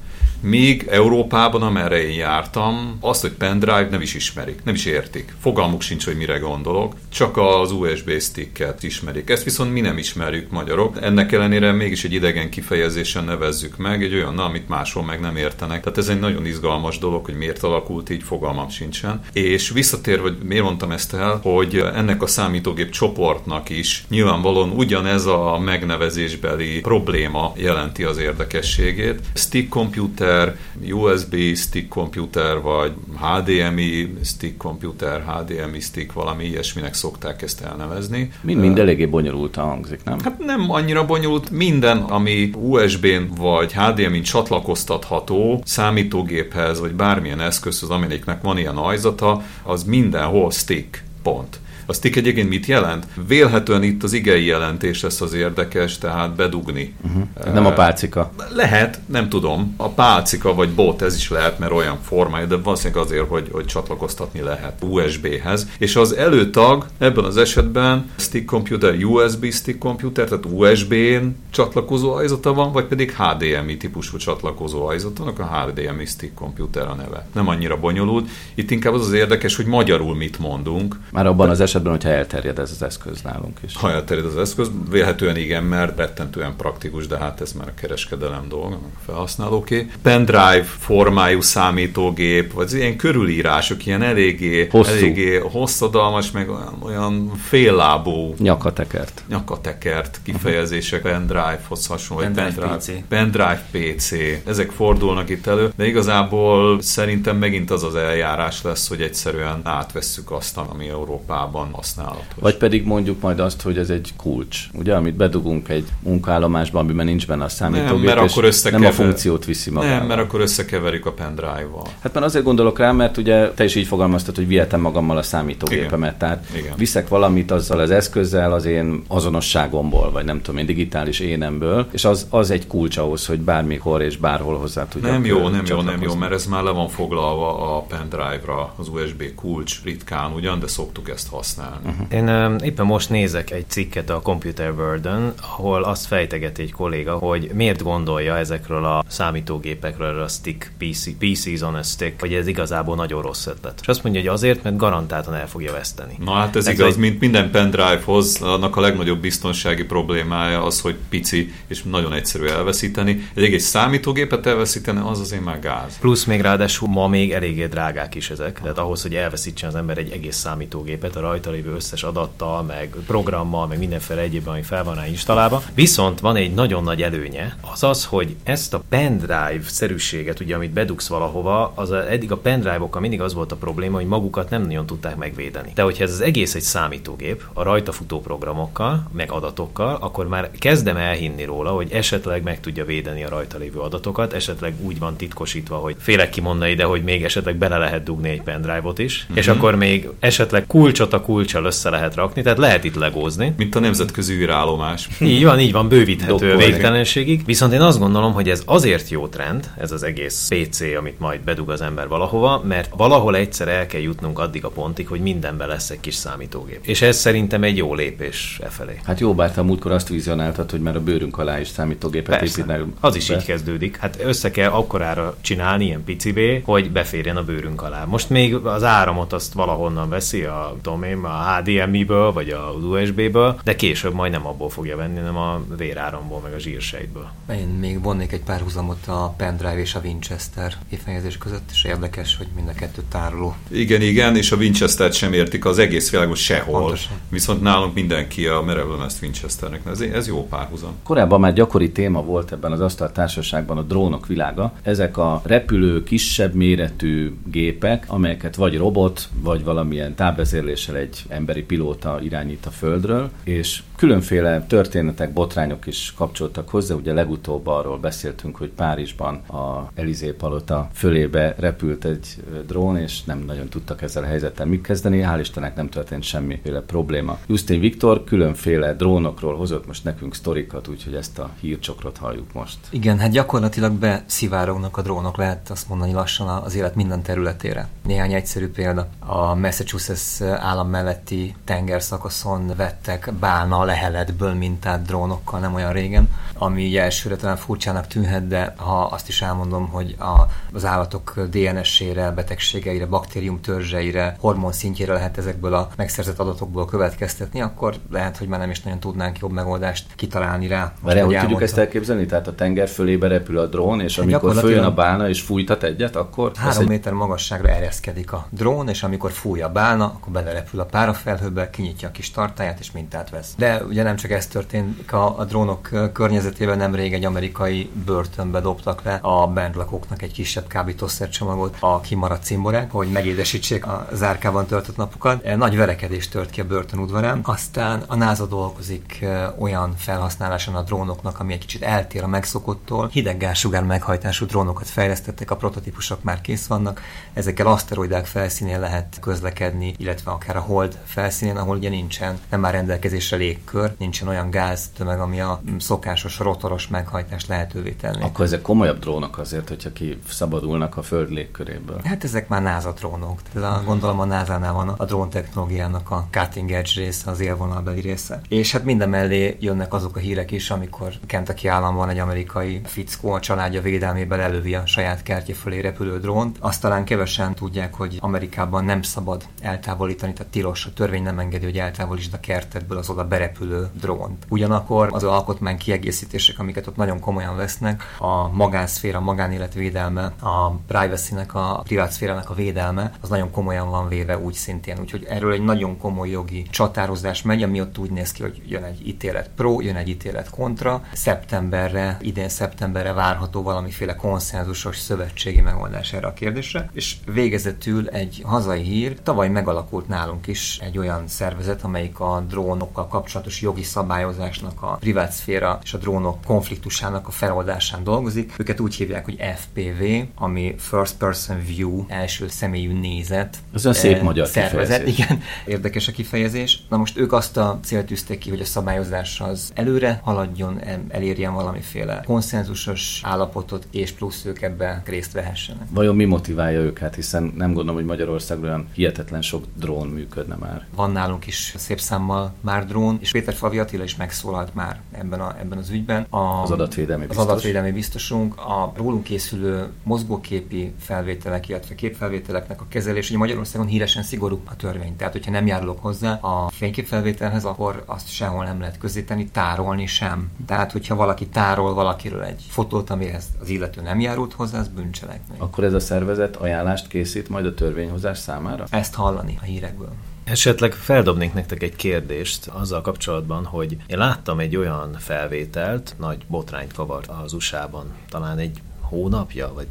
Míg Európában, amerre én jártam, azt, hogy pendrive nem is ismerik, nem is értik. Fogalmuk sincs, hogy mire gondolok, csak az USB sticket ismerik. Ezt viszont mi nem ismerjük magyarok. Ennek ellenére mégis egy idegen kifejezésen nevezzük meg, egy olyan, amit máshol meg nem értenek. Tehát ez egy nagyon izgalmas dolog, hogy miért alakult így, fogalmam sincsen. És visszatérve, hogy miért mondtam ezt el, hogy ennek a számítógép csoportnak is nyilvánvalóan ugyanez a megnevezésbeli probléma jelenti az érdekességét. Stick computer computer, USB stick computer, vagy HDMI stick computer, HDMI stick, valami ilyesminek szokták ezt elnevezni. Mind, mind eléggé bonyolultan hangzik, nem? Hát nem annyira bonyolult. Minden, ami USB-n vagy HDMI-n csatlakoztatható számítógéphez, vagy bármilyen eszközhöz, amineknek van ilyen ajzata, az mindenhol stick. Pont. A stick egyébként mit jelent? Vélhetően itt az igei jelentés lesz az érdekes, tehát bedugni. Uh-huh. Nem a pálcika. Lehet, nem tudom. A pálcika vagy bot, ez is lehet, mert olyan formája, de valószínűleg azért, hogy, hogy csatlakoztatni lehet USB-hez. És az előtag ebben az esetben stick computer, USB stick computer, tehát USB-n csatlakozó ajzata van, vagy pedig HDMI típusú csatlakozó ajzata, a HDMI stick computer a neve. Nem annyira bonyolult. Itt inkább az az érdekes, hogy magyarul mit mondunk. Már abban az esetben, hogyha elterjed ez az eszköz nálunk is. Ha elterjed az eszköz, vélhetően igen, mert rettentően praktikus, de hát ez már a kereskedelem dolga, a felhasználóké. Pendrive formájú számítógép, vagy ilyen körülírások, ilyen eléggé, Hosszú. eléggé hosszadalmas, meg olyan, olyan féllábú Nyakatekert. nyakatekert kifejezések, pendrive-hoz hasonló, vagy Pendrive PC. pendrive PC. Ezek fordulnak itt elő, de igazából szerintem megint az az eljárás lesz, hogy egyszerűen átvesszük azt, ami Európában használatos. Vagy pedig mondjuk majd azt, hogy ez egy kulcs, ugye, amit bedugunk egy munkállomásba, amiben nincs benne a számítógép, Nem, mert akkor nem összekever- a funkciót viszi magával. Nem, mert akkor összekeverjük a pendrive-val. Hát már azért gondolok rá, mert ugye te is így fogalmaztad, hogy vihetem magammal a számítógépemet. Igen. Tehát Igen. viszek valamit azzal az eszközzel az én azonosságomból, vagy nem tudom én, digitális énemből, és az, az egy kulcs ahhoz, hogy bármikor és bárhol hozzá tudjak Nem jó, nem jó, nem jó, mert ez már le van foglalva a pendrive-ra, az USB kulcs ritkán ugyan, de szoktuk ezt használni. Használni. Uh-huh. Én um, éppen most nézek egy cikket a Computer World-ön, ahol azt fejtegeti egy kolléga, hogy miért gondolja ezekről a számítógépekről, a stick PC, PCs on a stick, hogy ez igazából nagyon rossz ötlet. És azt mondja, hogy azért, mert garantáltan el fogja veszteni. Na hát ez, ez igaz, egy... mint minden pendrive-hoz, annak a legnagyobb biztonsági problémája az, hogy pici és nagyon egyszerű elveszíteni. Egy egész számítógépet elveszíteni, az azért már gáz. Plusz még ráadásul ma még eléggé drágák is ezek. Tehát ahhoz, hogy elveszítsen az ember egy egész számítógépet, a rajta lévő összes adattal, meg programmal, meg mindenféle egyébben, ami fel van installálva. Viszont van egy nagyon nagy előnye, az az, hogy ezt a pendrive szerűséget, ugye, amit bedugsz valahova, az a, eddig a pendrive-okkal mindig az volt a probléma, hogy magukat nem nagyon tudták megvédeni. De hogyha ez az egész egy számítógép, a rajta futó programokkal, meg adatokkal, akkor már kezdem elhinni róla, hogy esetleg meg tudja védeni a rajta lévő adatokat, esetleg úgy van titkosítva, hogy félek kimondani ide, hogy még esetleg bele lehet dugni egy pendrive-ot is, mm-hmm. és akkor még esetleg kulcsot a kulcsal össze lehet rakni, tehát lehet itt legózni. Mint a nemzetközi űrállomás. Így van, így van, bővíthető a végtelenségig. Viszont én azt gondolom, hogy ez azért jó trend, ez az egész PC, amit majd bedug az ember valahova, mert valahol egyszer el kell jutnunk addig a pontig, hogy mindenben lesz egy kis számítógép. És ez szerintem egy jó lépés e felé. Hát jó, bár te a múltkor azt vizionáltad, hogy már a bőrünk alá is számítógépet építnek. Az is be. így kezdődik. Hát össze kell akkorára csinálni, ilyen picibé, hogy beférjen a bőrünk alá. Most még az áramot azt valahonnan veszi, a, tudom én, a HDMI-ből, vagy a USB-ből, de később majd nem abból fogja venni, hanem a véráramból, meg a zsírsejtből. Én még vonnék egy párhuzamot a pendrive és a Winchester kifejezés között, és érdekes, hogy mind a kettő tároló. Igen, igen, és a Winchester-t sem értik az egész világon sehol. Pontosan. Viszont nálunk mindenki a Merevleneszt Winchesternek. Ez, ez jó párhuzam. Korábban már gyakori téma volt ebben az asztaltársaságban a drónok világa. Ezek a repülő, kisebb méretű gépek, amelyeket vagy robot, vagy valamilyen távvezérléssel egy emberi pilóta irányít a földről, és különféle történetek, botrányok is kapcsoltak hozzá. Ugye legutóbb arról beszéltünk, hogy Párizsban a Elizé palota fölébe repült egy drón, és nem nagyon tudtak ezzel a helyzettel mit kezdeni. Hál' Istennek nem történt semmiféle probléma. Justin Viktor különféle drónokról hozott most nekünk sztorikat, úgyhogy ezt a hírcsokrot halljuk most. Igen, hát gyakorlatilag beszivárognak a drónok, lehet azt mondani lassan az élet minden területére. Néhány egyszerű példa. A Massachusetts állam melletti tengerszakaszon vettek bálna leheletből mintát drónokkal nem olyan régen, ami így elsőre talán furcsának tűnhet, de ha azt is elmondom, hogy a, az állatok DNS-ére, betegségeire, baktérium törzseire, hormon szintjére lehet ezekből a megszerzett adatokból következtetni, akkor lehet, hogy már nem is nagyon tudnánk jobb megoldást kitalálni rá. Mert hogy tudjuk ezt elképzelni? Tehát a tenger fölébe repül a drón, és hát amikor följön a bálna és fújtat egyet, akkor... Három egy... méter magasságra ereszkedik a drón, és amikor fúj a bálna, akkor belerepül a párafelhőbe, kinyitja a kis tartáját, és mintát vesz. De ugye nem csak ez történt, a, a drónok környezetében nemrég egy amerikai börtönbe dobtak le a bentlakóknak egy kisebb kábítószercsomagot a kimaradt cimborák, hogy megédesítsék a zárkában töltött napokat. Nagy verekedés tört ki a börtön udvarán. Aztán a NASA dolgozik olyan felhasználáson a drónoknak, ami egy kicsit eltér a megszokottól. Hideggázsugár meghajtású drónokat fejlesztettek, a prototípusok már kész vannak. Ezekkel aszteroidák felszínén lehet közlekedni, illetve akár a hold felszínén, ahol ugye nincsen, nem már rendelkezésre légkör, nincsen olyan gáz tömeg, ami a szokásos rotoros meghajtást lehetővé tenni. Akkor ezek komolyabb drónok azért, hogyha ki szabadulnak a föld légköréből. Hát ezek már NASA drónok. Tehát a, gondolom a NASA-nál van a drón technológiának a cutting edge része, az élvonalbeli része. És hát minden mellé jönnek azok a hírek is, amikor Kentucky államban egy amerikai fickó a családja védelmében elővi a saját kertje fölé repülő drónt. Azt talán kevesen tudják, hogy Amerikában nem szabad eltávolítani, tehát tilos, a törvény nem engedi, hogy eltávolítsd a kertedből az oda berepülő drónt. Ugyanakkor az alkotmány kiegészítések, amiket ott nagyon komolyan vesznek, a magánszféra, magánélet védelme, a privacy-nek, a privátszférának a védelme, az nagyon komolyan van véve úgy szintén. Úgyhogy erről egy nagyon komoly jogi csatározás megy, ami ott úgy néz ki, hogy jön egy ítélet pro, jön egy ítélet kontra. Szeptemberre, idén szeptemberre várható valamiféle konszenzusos szövetségi megoldás erre a kérdésre. És végezetül egy hazai hír, tavaly megalakult nálunk is egy olyan szervezet, amelyik a drónokkal kapcsolatos kapcsolatos jogi szabályozásnak a privát szféra és a drónok konfliktusának a feloldásán dolgozik. Őket úgy hívják, hogy FPV, ami First Person View, első személyű nézet. Ez a szép magyar szervezet, kifejezés. igen. Érdekes a kifejezés. Na most ők azt a célt tűzték ki, hogy a szabályozás az előre haladjon, elérjen valamiféle konszenzusos állapotot, és plusz ők ebben részt vehessenek. Vajon mi motiválja őket, hiszen nem gondolom, hogy Magyarországon olyan hihetetlen sok drón működne már. Van nálunk is szép számmal már drón, és Péter Favi Attila is megszólalt már ebben, a, ebben az ügyben. A, Az adatvédelmi az biztos. adatvédelmi biztosunk, a rólunk készülő mozgóképi felvételek, illetve képfelvételeknek a kezelés, ugye Magyarországon híresen szigorú a törvény, tehát hogyha nem járulok hozzá a fényképfelvételhez, akkor azt sehol nem lehet közíteni, tárolni sem. Tehát, hogyha valaki tárol valakiről egy fotót, amihez az illető nem járult hozzá, az bűncselekmény. Akkor ez a szervezet ajánlást készít majd a törvényhozás számára? Ezt hallani a hírekből. Esetleg feldobnék nektek egy kérdést azzal kapcsolatban, hogy én láttam egy olyan felvételt, nagy botrányt kavart az USA-ban, talán egy hónapja, vagy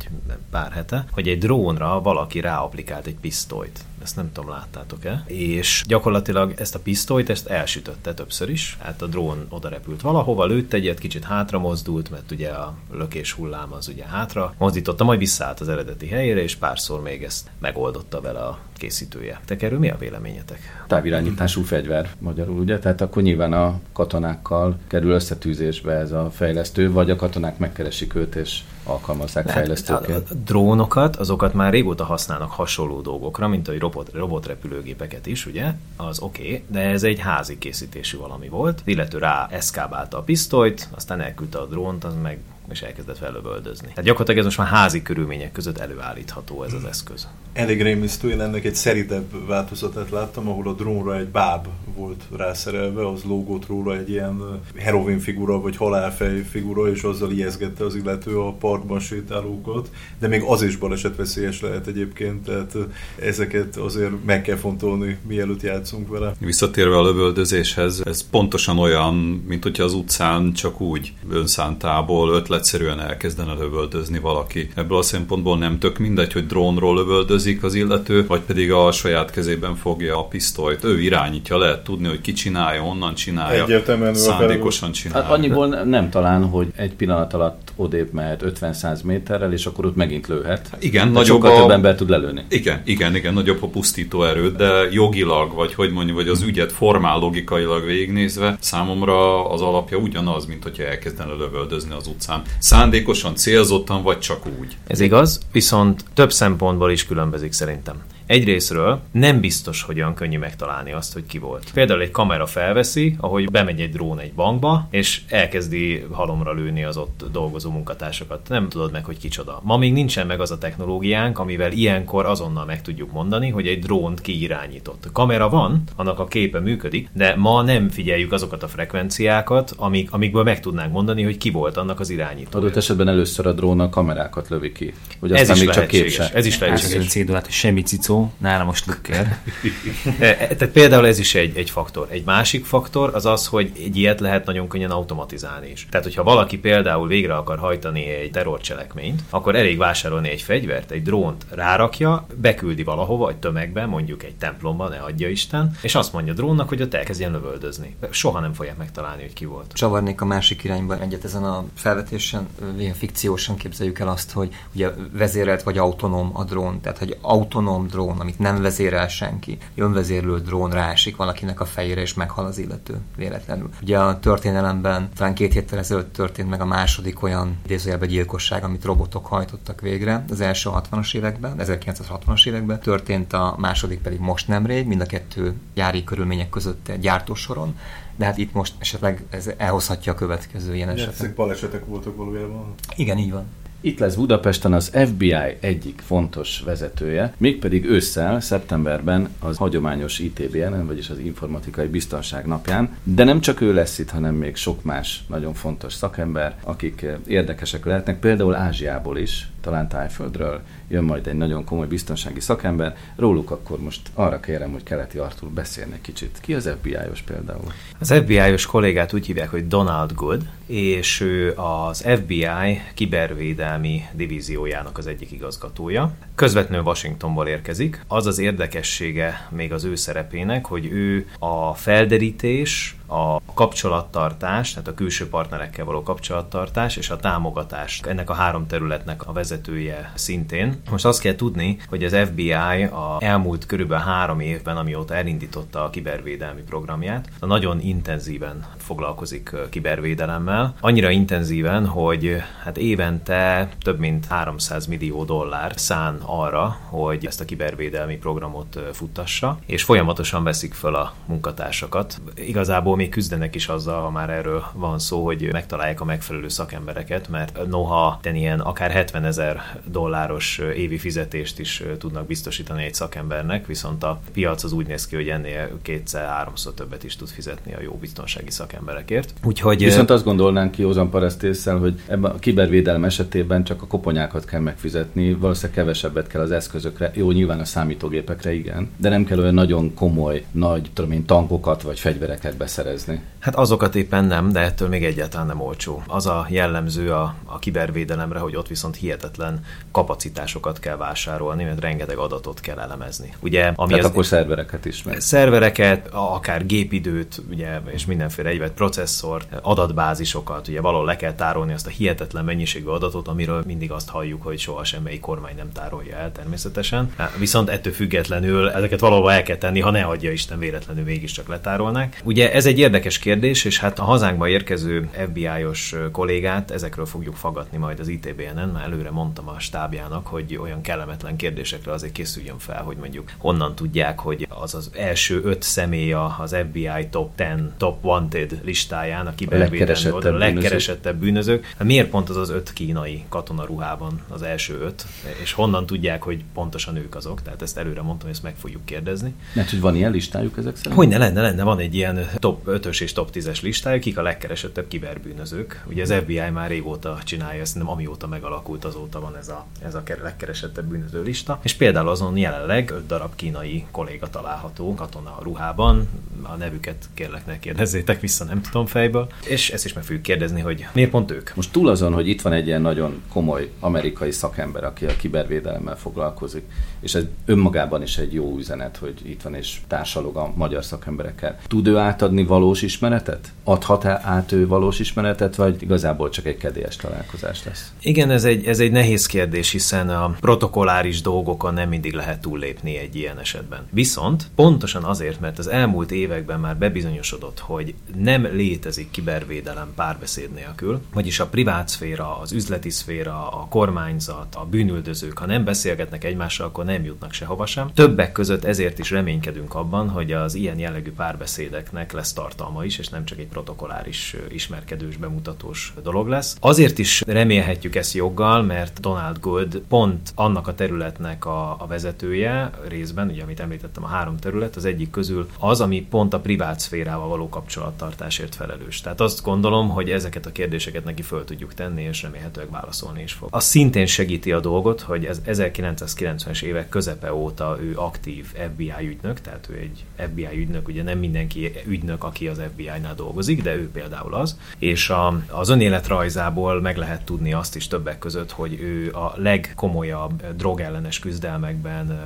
pár hete, hogy egy drónra valaki ráapplikált egy pisztolyt. Ezt nem tudom, láttátok-e? És gyakorlatilag ezt a pisztolyt, ezt elsütötte többször is. Hát a drón oda repült valahova, lőtt egyet, kicsit hátra mozdult, mert ugye a lökés hullám az ugye hátra mozdította, majd visszaállt az eredeti helyére, és párszor még ezt megoldotta vele a készítője. Te erről mi a véleményetek? Távirányítású fegyver magyarul, ugye? Tehát akkor nyilván a katonákkal kerül összetűzésbe ez a fejlesztő, vagy a katonák megkeresik őt és alkalmazzák Hát, fejlesztőként. a drónokat, azokat már régóta használnak hasonló dolgokra, mint a robot, robotrepülőgépeket is, ugye? Az oké, okay, de ez egy házi készítésű valami volt. Illető rá eszkábálta a pisztolyt, aztán elküldte a drónt, az meg és elkezdett fellövöldözni. Tehát gyakorlatilag ez most már házi körülmények között előállítható ez az eszköz. Elég rémisztő, én ennek egy szeridebb változatát láttam, ahol a drónra egy báb volt rászerelve, az lógott róla egy ilyen heroin figura, vagy halálfej figura, és azzal ijeszgette az illető a parkban sétálókat, de még az is balesetveszélyes lehet egyébként, tehát ezeket azért meg kell fontolni, mielőtt játszunk vele. Visszatérve a lövöldözéshez, ez pontosan olyan, mint hogyha az utcán csak úgy önszántából ötletszerűen elkezdene lövöldözni valaki. Ebből a szempontból nem tök mindegy, hogy drónról lövöldözik az illető, vagy pedig a saját kezében fogja a pisztolyt. Ő irányítja, lehet tudni, hogy ki csinálja, onnan csinálja. A szándékosan Hát csinálja. annyiból nem talán, hogy egy pillanat alatt odébb mehet 50-100 méterrel, és akkor ott megint lőhet. Igen, Tehát nagyobb sokkal a- több ember tud lelőni. Igen, igen, igen, nagyobb a pusztító erőt, de jogilag, vagy hogy mondjuk, vagy az ügyet formál logikailag végignézve, számomra az alapja ugyanaz, mint hogyha elkezdene lövöldözni az utcán. Szándékosan, célzottan, vagy csak úgy. Ez igaz, viszont több szempontból is különbözik szerintem. Egyrésztről nem biztos, hogy olyan könnyű megtalálni azt, hogy ki volt. Például egy kamera felveszi, ahogy bemegy egy drón egy bankba, és elkezdi halomra lőni az ott dolgozó munkatársakat. Nem tudod meg, hogy kicsoda. Ma még nincsen meg az a technológiánk, amivel ilyenkor azonnal meg tudjuk mondani, hogy egy drónt ki irányított. Kamera van, annak a képe működik, de ma nem figyeljük azokat a frekvenciákat, amik, amikből meg tudnánk mondani, hogy ki volt annak az irányító. Adott esetben először a drón a kamerákat lövi ki. Hogy Ez is még csak lehetséges. Ez is Átszöl a lehetséges. cédulát, semmi cicó, nálam most lukker. E, Tehát például ez is egy, egy faktor. Egy másik faktor az az, hogy egy ilyet lehet nagyon könnyen automatizálni is. Tehát, hogyha valaki például végre akar hajtani egy terrorcselekményt, akkor elég vásárolni egy fegyvert, egy drónt rárakja, beküldi valahova, egy tömegbe, mondjuk egy templomba, ne adja Isten, és azt mondja a drónnak, hogy ott elkezdjen lövöldözni. Soha nem fogják megtalálni, hogy ki volt. Csavarnék a másik irányba egyet ezen a felvetésen, ilyen fikciósan képzeljük el azt, hogy ugye vezérelt vagy autonóm a drón, tehát hogy autonóm drón, amit nem vezérel senki, önvezérlő drón ráesik valakinek a fejére, és meghal az illető véletlenül. Ugye a történelemben talán két héttel ezelőtt történt meg a második olyan idézőjelben gyilkosság, amit robotok hajtottak végre. Az első 60-as években, 1960-as években történt, a második pedig most nemrég, mind a kettő jári körülmények között egy gyártósoron, de hát itt most esetleg ez elhozhatja a következő ilyen esetet. Ezek balesetek voltak valójában. Igen, így van. Itt lesz Budapesten az FBI egyik fontos vezetője, mégpedig ősszel, szeptemberben az hagyományos ITBN, vagyis az Informatikai Biztonság napján, de nem csak ő lesz itt, hanem még sok más nagyon fontos szakember, akik érdekesek lehetnek, például Ázsiából is, talán Tájföldről jön majd egy nagyon komoly biztonsági szakember. Róluk akkor most arra kérem, hogy Keleti Artur beszélni egy kicsit. Ki az FBI-os például? Az FBI-os kollégát úgy hívják, hogy Donald Good, és ő az FBI kibervédelmi divíziójának az egyik igazgatója. Közvetlenül Washingtonból érkezik. Az az érdekessége még az ő szerepének, hogy ő a felderítés a kapcsolattartás, tehát a külső partnerekkel való kapcsolattartás és a támogatás. Ennek a három területnek a vezetője szintén. Most azt kell tudni, hogy az FBI a elmúlt körülbelül három évben, amióta elindította a kibervédelmi programját, nagyon intenzíven foglalkozik kibervédelemmel. Annyira intenzíven, hogy hát évente több mint 300 millió dollár szán arra, hogy ezt a kibervédelmi programot futtassa, és folyamatosan veszik föl a munkatársakat. Igazából még küzdenek is azzal, ha már erről van szó, hogy megtalálják a megfelelő szakembereket, mert noha ilyen akár 70 ezer dolláros évi fizetést is tudnak biztosítani egy szakembernek, viszont a piac az úgy néz ki, hogy ennél kétszer-háromszor többet is tud fizetni a jó biztonsági szakemberekért. Úgyhogy, Viszont azt gondolnánk ki Ózan parasztésszel, hogy ebben a kibervédelem esetében csak a koponyákat kell megfizetni, valószínűleg kevesebbet kell az eszközökre, jó, nyilván a számítógépekre igen, de nem kell olyan nagyon komoly, nagy, tudom én, tankokat vagy fegyvereket beszerezni. Hát azokat éppen nem, de ettől még egyáltalán nem olcsó. Az a jellemző a, a kibervédelemre, hogy ott viszont hihetetlen kapacitásokat kell vásárolni, mert rengeteg adatot kell elemezni. Ugye, ami Tehát az, akkor szervereket is meg. Szervereket, akár gépidőt, ugye, és mindenféle egyvet, processzort, adatbázisokat, ugye valahol le kell tárolni azt a hihetetlen mennyiségű adatot, amiről mindig azt halljuk, hogy soha semmelyik kormány nem tárolja el természetesen. Viszont ettől függetlenül ezeket valahol el kell tenni, ha ne adja Isten véletlenül mégiscsak letárolnák. Ugye ez egy érdekes kérdés, és hát a hazánkba érkező FBI-os kollégát ezekről fogjuk fagatni majd az ITBN-en, már előre mondtam a stábjának, hogy olyan kellemetlen kérdésekre azért készüljön fel, hogy mondjuk honnan tudják, hogy az az első öt személy az FBI top 10, top wanted listáján, a kibervédelmi oldalon, a legkeresettebb bűnözők. Hát miért pont az az öt kínai katonaruhában az első öt, és honnan tudják, hogy pontosan ők azok? Tehát ezt előre mondtam, hogy ezt meg fogjuk kérdezni. Mert hogy van ilyen listájuk ezek szerint? Hogy ne lenne, lenne, van egy ilyen top 5-ös és top 10-es listája, kik a legkeresettebb kiberbűnözők. Ugye az FBI már régóta csinálja, ezt nem amióta megalakult, azóta van ez a, ez a legkeresettebb bűnöző lista. És például azon jelenleg 5 darab kínai kolléga található katona ruhában, a nevüket kérlek ne kérdezzétek vissza, nem tudom fejből. És ezt is meg fogjuk kérdezni, hogy miért pont ők? Most túl azon, hogy itt van egy ilyen nagyon komoly amerikai szakember, aki a kibervédelemmel foglalkozik, és ez önmagában is egy jó üzenet, hogy itt van és társalog a magyar szakemberekkel. Tud ő átadni valós ismeretet? Adhat át ő valós ismeretet, vagy igazából csak egy kedélyes találkozás lesz? Igen, ez egy, ez egy nehéz kérdés, hiszen a protokoláris dolgokon nem mindig lehet túllépni egy ilyen esetben. Viszont pontosan azért, mert az elmúlt években már bebizonyosodott, hogy nem létezik kibervédelem párbeszéd nélkül, vagyis a privát szféra, az üzleti szféra, a kormányzat, a bűnüldözők, ha nem beszélgetnek egymással, akkor nem jutnak sehova sem. Többek között ezért is reménykedünk abban, hogy az ilyen jellegű párbeszédeknek lesz tartalma is, és nem csak egy protokoláris ismerkedős, bemutatós dolog lesz. Azért is remélhetjük ezt joggal, mert Donald Good pont annak a területnek a, a vezetője részben, ugye amit említettem, a három terület, az egyik közül az, ami pont a privát szférával való kapcsolattartásért felelős. Tehát azt gondolom, hogy ezeket a kérdéseket neki föl tudjuk tenni, és remélhetőleg válaszolni is fog. Az szintén segíti a dolgot, hogy ez 1990-es évek közepe óta ő aktív FBI ügynök, tehát ő egy FBI ügynök, ugye nem mindenki ügynök, aki az FBI-nál dolgozik, de ő például az. És a, az önéletrajzából meg lehet tudni azt is többek között, hogy ő a legkomolyabb drogellenes küzdelmekben,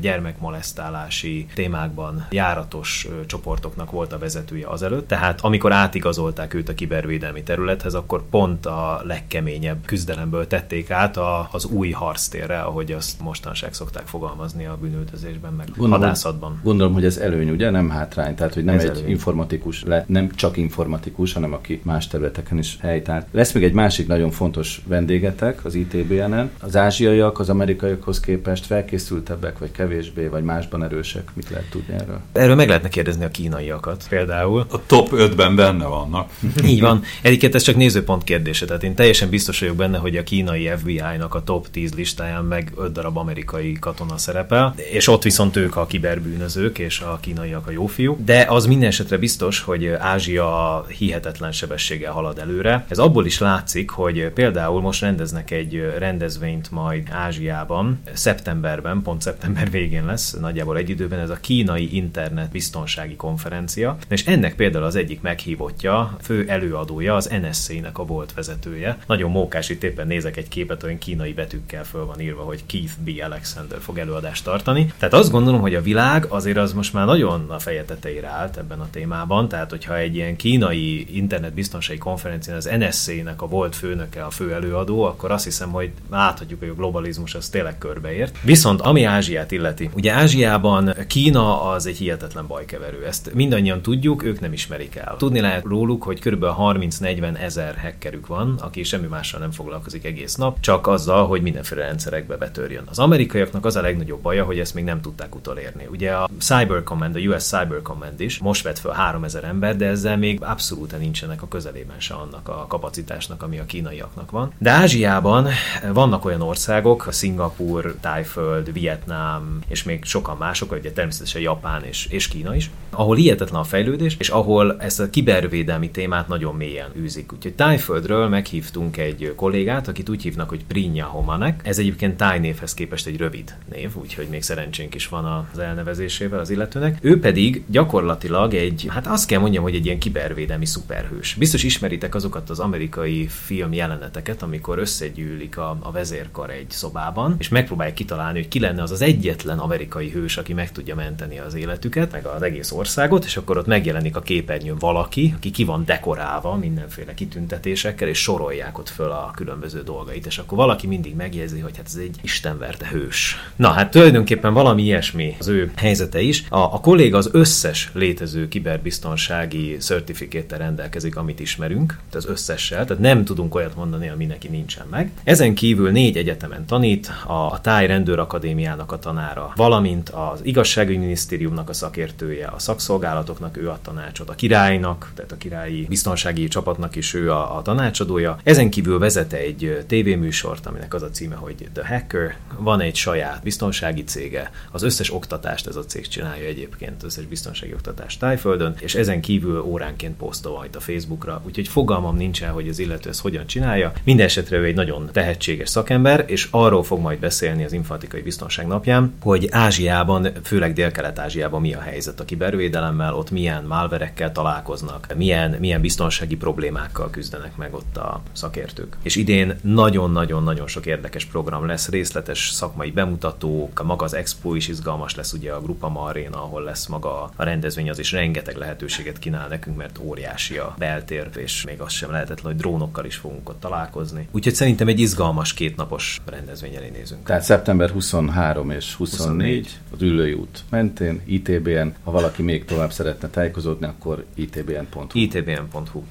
gyermekmolesztálási témákban járatos csoportoknak volt a vezetője azelőtt. Tehát amikor átigazolták őt a kibervédelmi területhez, akkor pont a legkeményebb küzdelemből tették át a, az új harctérre, ahogy azt mostanság szokták fogalmazni a bűnöltözésben, meg gondolom, hadászatban. Gondolom, hogy ez előny, ugye? Nem hátrány. Tehát, hogy nem ez egy előny. informatikus lett, nem csak informatikus, hanem aki más területeken is helytált. Lesz még egy másik nagyon fontos vendégetek az ITBN-en. Az ázsiaiak az amerikaiakhoz képest felkészültebbek, vagy kevésbé, vagy másban erősek. Mit lehet tudni erről? Erről meg lehetne kérdezni a kínaiakat például. A top 5-ben benne vannak. Így van. Egyébként ez csak nézőpont kérdése. Tehát én teljesen biztos vagyok benne, hogy a kínai FBI-nak a top 10 listáján meg 5 darab amerikai katona szerepel, és ott viszont ők a kiberbűnözők, és a kínaiak a jó fiú. De az minden esetre biztos, hogy Ázsia hihetetlen sebességgel halad előre. Ez abból is látszik, hogy például most rendeznek egy rendezvényt majd Ázsiában, szeptemberben, pont szeptember végén lesz, nagyjából egy időben ez a kínai internet biztonsági konferencia, és ennek például az egyik meghívottja, fő előadója az NSC-nek a volt vezetője. Nagyon mókás, itt éppen nézek egy képet, olyan kínai betűkkel föl van írva, hogy Keith B. Alexander fog előadást tartani. Tehát azt gondolom, hogy a világ azért az most már nagyon a feje tetejére állt ebben a témában, tehát hogyha egy ilyen kínai internetbiztonsági konferencián az NSC-nek a volt főnöke a fő előadó, akkor azt hiszem, hogy láthatjuk, hogy a globalizmus az tényleg körbeért. Viszont ami Ázsiát illeti, ugye Ázsiában Kína az egy hihetetlen bajkeverő. Ezt mindannyian tudjuk, ők nem ismerik el. Tudni lehet róluk, hogy kb. 30-40 ezer hackerük van, aki semmi mással nem foglalkozik egész nap, csak azzal, hogy mindenféle rendszerekbe betörjön. Az amerikaiaknak az a legnagyobb baja, hogy ezt még nem tudták utolérni. Ugye a Cyber Command, a US Cyber Command is most vett fel 3000 ember, de ezzel még abszolút nincsenek a közelében se annak a kapacitásnak, ami a kínaiaknak van. De Ázsiában vannak olyan országok, a Szingapur, Tájföld, Vietnám és még sokan mások, ugye természetesen Japán és, és Kína is, ahol hihetetlen a fejlődés, és ahol ezt a kibervédelmi témát nagyon mélyen űzik. Úgyhogy Tájföldről meghívtunk egy kollégát, akit úgy hívnak, hogy Prinya Homanek. Ez egyébként Táj névhez képest egy rövid név, úgyhogy még szerencsénk is van az elnevezésével az illetőnek. Ő pedig gyakorlatilag egy, hát azt kell mondjam, hogy egy ilyen kibervédelmi szuperhős. Biztos ismeritek azokat az amerikai film jeleneteket, amikor összegyűlik a, a vezérkar egy szobában, és megpróbálják kitalálni, hogy ki lenne az az egyetlen amerikai hős, aki meg tudja menteni az életüket, meg az egész országot, és akkor ott megjelenik a képernyőn valaki, aki ki van dekorálva mindenféle kitüntetésekkel, és sorolják ott föl a különböző dolgait, és akkor valaki mindig megjegyzi, hogy hát ez egy istenverte hős. Na hát tulajdonképpen valami ilyesmi az ő helyzete is. A, a kolléga az összes létező kiberbiztonsági certificate rendelkezik, amit ismerünk, tehát az összessel, tehát nem tudunk olyat mondani, ami neki nincsen meg. Ezen kívül négy egyetemen tanít, a, a Táj Rendőrakadémiának a tanára, valamint az igazságügyminisztériumnak a szakértője, a szakszolgálatoknak ő a tanácsot, a királynak, tehát a királyi biztonsági csapatnak is ő a, a tanácsadója. Ezen kívül vezet egy tévéműsort, aminek az a címe, hogy The Hacker. Van egy saját biztonsági cége, az összes oktatást ez a cég csinálja egyébként, összes biztonsági oktatást Tájföldön, és ezen kívül óránként posztol majd a Facebookra, úgyhogy fogalmam nincsen, hogy az illető ezt hogyan csinálja. Minden esetre ő egy nagyon tehetséges szakember, és arról fog majd beszélni az informatikai biztonság napján, hogy Ázsiában, főleg Dél-Kelet-Ázsiában mi a helyzet a kibervédelemmel, ott milyen malverekkel találkoznak, milyen, milyen biztonsági problémákkal küzdenek meg ott a szakértők. És idén nagyon-nagyon-nagyon sok érdekes program lesz, részletes szakmai bemutatók, maga az expo is izgalmas lesz, ugye a Grupa Marina, ahol lesz maga a rendezvény, az is rengeteg lehetőséget kínál nekünk, mert óriási a beltér, és még az sem lehetetlen, hogy drónokkal is fogunk ott találkozni. Úgyhogy szerintem egy izgalmas kétnapos rendezvény elé nézünk. Tehát szeptember 23 és 24, 24. az Ülői út mentén, ITBN. Ha valaki még tovább szeretne tájékozódni, akkor itbn.hu. itbn.hu.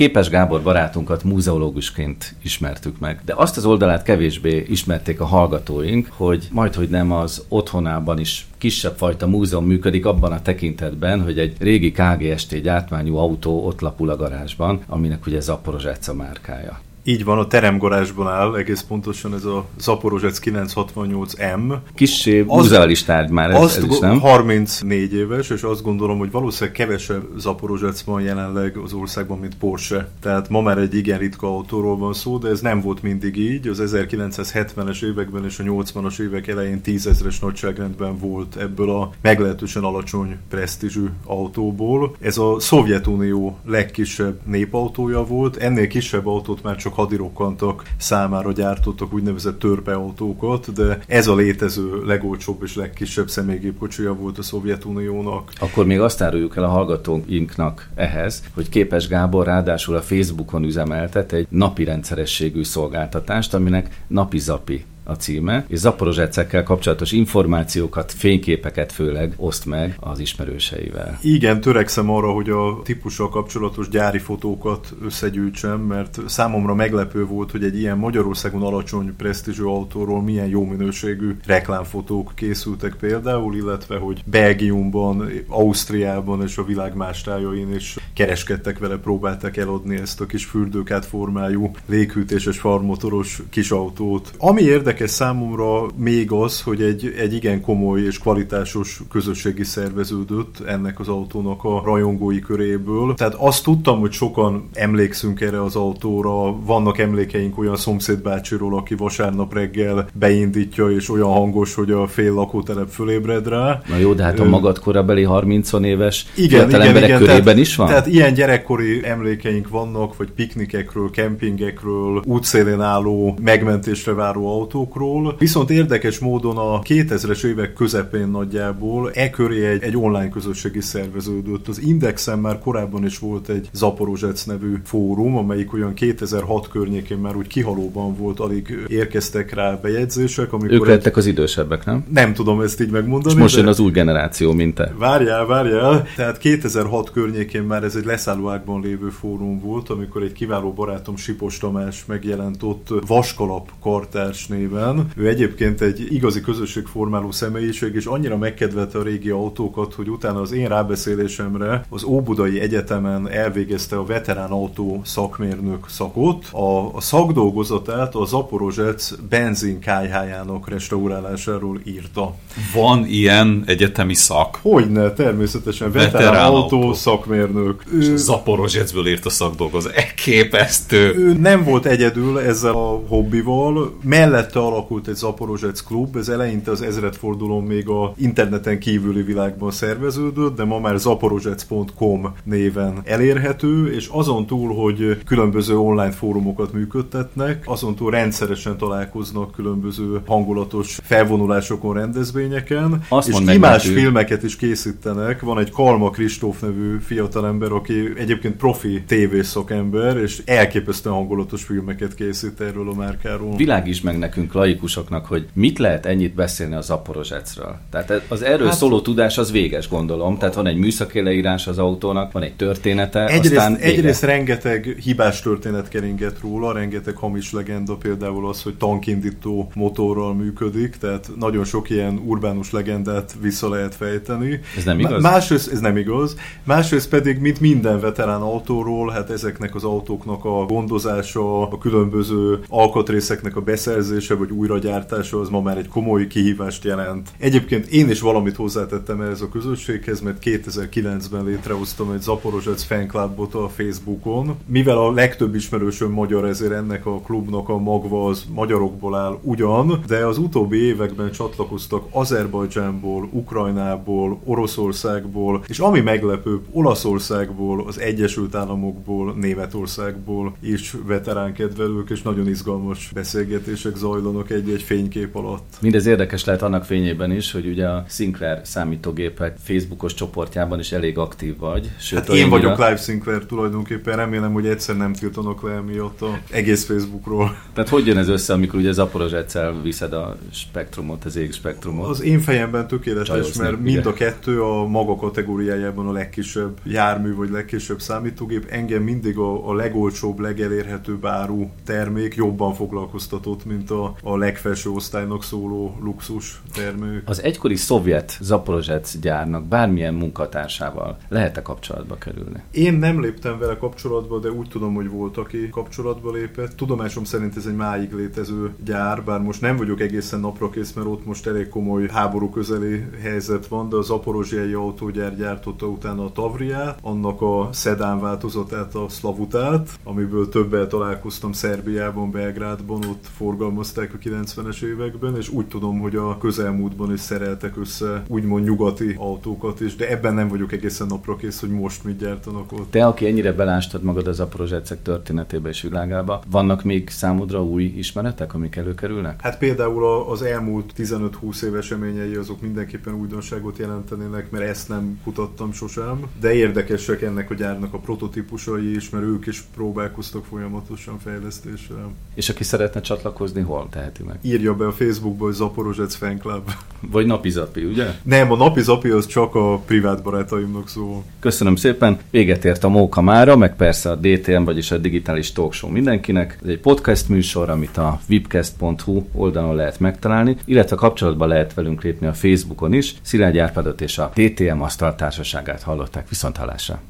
Képes Gábor barátunkat múzeológusként ismertük meg, de azt az oldalát kevésbé ismerték a hallgatóink, hogy majd, hogy nem az otthonában is kisebb fajta múzeum működik abban a tekintetben, hogy egy régi KGST gyártmányú autó ott lapul a garázsban, aminek ugye Zaporozsáca márkája. Így van, a teremgarázsban áll, egész pontosan ez a Zaporozsec 968M. Kissé muzealis tárgy már ez, ez is, nem? 34 éves, és azt gondolom, hogy valószínűleg kevesebb Zaporozsec van jelenleg az országban, mint Porsche. Tehát ma már egy igen ritka autóról van szó, de ez nem volt mindig így. Az 1970-es években és a 80-as évek elején tízezres nagyságrendben volt ebből a meglehetősen alacsony presztízsű autóból. Ez a Szovjetunió legkisebb népautója volt, ennél kisebb autót már csak hadirokkantak számára gyártottak úgynevezett törpeautókat, de ez a létező legolcsóbb és legkisebb személygépkocsija volt a Szovjetuniónak. Akkor még azt áruljuk el a hallgatóinknak ehhez, hogy Képes Gábor ráadásul a Facebookon üzemeltet egy napi rendszerességű szolgáltatást, aminek napi zapi a címe, és Zaporozsecekkel kapcsolatos információkat, fényképeket főleg oszt meg az ismerőseivel. Igen, törekszem arra, hogy a típussal kapcsolatos gyári fotókat összegyűjtsem, mert számomra meglepő volt, hogy egy ilyen Magyarországon alacsony presztízsű autóról milyen jó minőségű reklámfotók készültek például, illetve hogy Belgiumban, Ausztriában és a világ más tájain is kereskedtek vele, próbálták eladni ezt a kis fürdőkát formájú léghűtéses farmotoros kis autót. Ami érdekes érdekes számomra még az, hogy egy, egy igen komoly és kvalitásos közösségi szerveződött ennek az autónak a rajongói köréből. Tehát azt tudtam, hogy sokan emlékszünk erre az autóra, vannak emlékeink olyan szomszédbácsiról, aki vasárnap reggel beindítja, és olyan hangos, hogy a fél lakótelep fölébred rá. Na jó, de hát a magad korabeli 30 éves igen, igen, emberek igen, körében tehát, is van? Tehát ilyen gyerekkori emlékeink vannak, vagy piknikekről, kempingekről, útszélén álló, megmentésre váró autókról. Viszont érdekes módon a 2000-es évek közepén nagyjából e köré egy, egy online közösség is szerveződött. Az Indexen már korábban is volt egy Zaporozsec nevű fórum, amelyik olyan 2006 környékén már úgy kihalóban volt, alig érkeztek rá bejegyzések. Amikor ők lettek egy... az idősebbek, nem? Nem tudom ezt így megmondani. És most jön az új generáció, mint te. Várjál, várjál. Tehát 2006 környékén már ez egy leszállóákban lévő fórum volt, amikor egy kiváló barátom Sipos Tamás megjelent ott Vaskalap kartárs néven. Ő egyébként egy igazi közösségformáló személyiség, és annyira megkedvelte a régi autókat, hogy utána az én rábeszélésemre az Óbudai Egyetemen elvégezte a veterán autó szakmérnök szakot. A, a szakdolgozatát a Zaporozsec benzinkájhájának restaurálásáról írta. Van ilyen egyetemi szak? Hogyne, természetesen veterán, veterán autó, autó szakmérnök. És ő... Zaporozsecből írt a szakdolgozat. Elképesztő! Ő nem volt egyedül ezzel a hobbival. Mellette alakult egy Zaporozsec klub, ez eleinte az ezredfordulón még a interneten kívüli világban szerveződött, de ma már zaporozsec.com néven elérhető, és azon túl, hogy különböző online fórumokat működtetnek, azon túl rendszeresen találkoznak különböző hangulatos felvonulásokon, rendezvényeken, Azt és imás filmeket is készítenek. Van egy Kalma Kristóf nevű fiatalember, aki egyébként profi tévészakember, és elképesztően hangulatos filmeket készít erről a márkáról. Világíts meg nekünk, laikusoknak, hogy mit lehet ennyit beszélni az Zaporozsecről. Tehát az erről hát, szóló tudás az véges, gondolom. Tehát van egy műszaki leírás az autónak, van egy története, egyrészt, aztán egyrészt rengeteg hibás történet keringett róla, rengeteg hamis legenda, például az, hogy tankindító motorral működik, tehát nagyon sok ilyen urbánus legendát vissza lehet fejteni. Ez nem igaz? Másrészt ez nem igaz. Másrészt pedig, mint minden veterán autóról, hát ezeknek az autóknak a gondozása, a különböző alkatrészeknek a beszerzése vagy újragyártása az ma már egy komoly kihívást jelent. Egyébként én is valamit hozzátettem ehhez a közösséghez, mert 2009-ben létrehoztam egy Zaporozsec fanclubot a Facebookon. Mivel a legtöbb ismerősöm magyar, ezért ennek a klubnak a magva az magyarokból áll ugyan, de az utóbbi években csatlakoztak Azerbajdzsánból, Ukrajnából, Oroszországból, és ami meglepőbb, Olaszországból, az Egyesült Államokból, Németországból is veteránkedvelők, és nagyon izgalmas beszélgetések zajlanak egy-egy fénykép alatt. Mindez érdekes lehet annak fényében is, hogy ugye a Sinclair számítógépek Facebookos csoportjában is elég aktív vagy. Sőt, hát én vagyok Live Sinclair tulajdonképpen, remélem, hogy egyszer nem tiltanak le emiatt a egész Facebookról. Tehát hogy jön ez össze, amikor ugye Zaporozsetszel viszed a spektrumot, az ég spektrumot? Az én fejemben tökéletes, Csajosz mert mind ugye? a kettő a maga kategóriájában a legkisebb jármű vagy legkisebb számítógép. Engem mindig a, a legolcsóbb, legelérhetőbb áru termék jobban foglalkoztatott, mint a, a legfelső osztálynak szóló luxus termék. Az egykori szovjet Zaporozsec gyárnak bármilyen munkatársával lehet-e kapcsolatba kerülni? Én nem léptem vele kapcsolatba, de úgy tudom, hogy volt, aki kapcsolatba lépett. Tudomásom szerint ez egy máig létező gyár, bár most nem vagyok egészen napra kész, mert ott most elég komoly háború közeli helyzet van, de az aporozsiai autógyár gyártotta utána a Tavriát, annak a szedán változatát, a Slavutát, amiből többel találkoztam Szerbiában, Belgrádban, ott forgalmazták a 90-es években, és úgy tudom, hogy a közelmúltban is szereltek össze úgymond nyugati autókat is, de ebben nem vagyok egészen napra kész, hogy most mit gyártanak ott. Te, aki ennyire belástad magad az Aporozsecek történetébe és világába, vannak még számodra új ismeretek, amik előkerülnek? Hát például az elmúlt 15-20 év eseményei azok mindenképpen újdonságot jelentenének, mert ezt nem kutattam sosem, de érdekesek ennek a gyárnak a prototípusai is, mert ők is próbálkoztak folyamatosan fejlesztéssel. És aki szeretne csatlakozni, hol teheti meg? Írja be a Facebookba, hogy Zaporozsec Fan Club. Vagy Napi Zapi, ugye? Nem, a Napi Zapi az csak a privát barátaimnak szól. Köszönöm szépen, véget ért a Móka mára, meg persze a DTM, vagyis a Digitális Talk Show mindenkinek. Ez egy podcast műsor, amit a webcast.hu oldalon lehet megtalálni, illetve kapcsolatba lehet velünk lépni a Facebookon is. Szilágy Árpádot és a DTM Asztal Társaságát hallották viszont hallásra.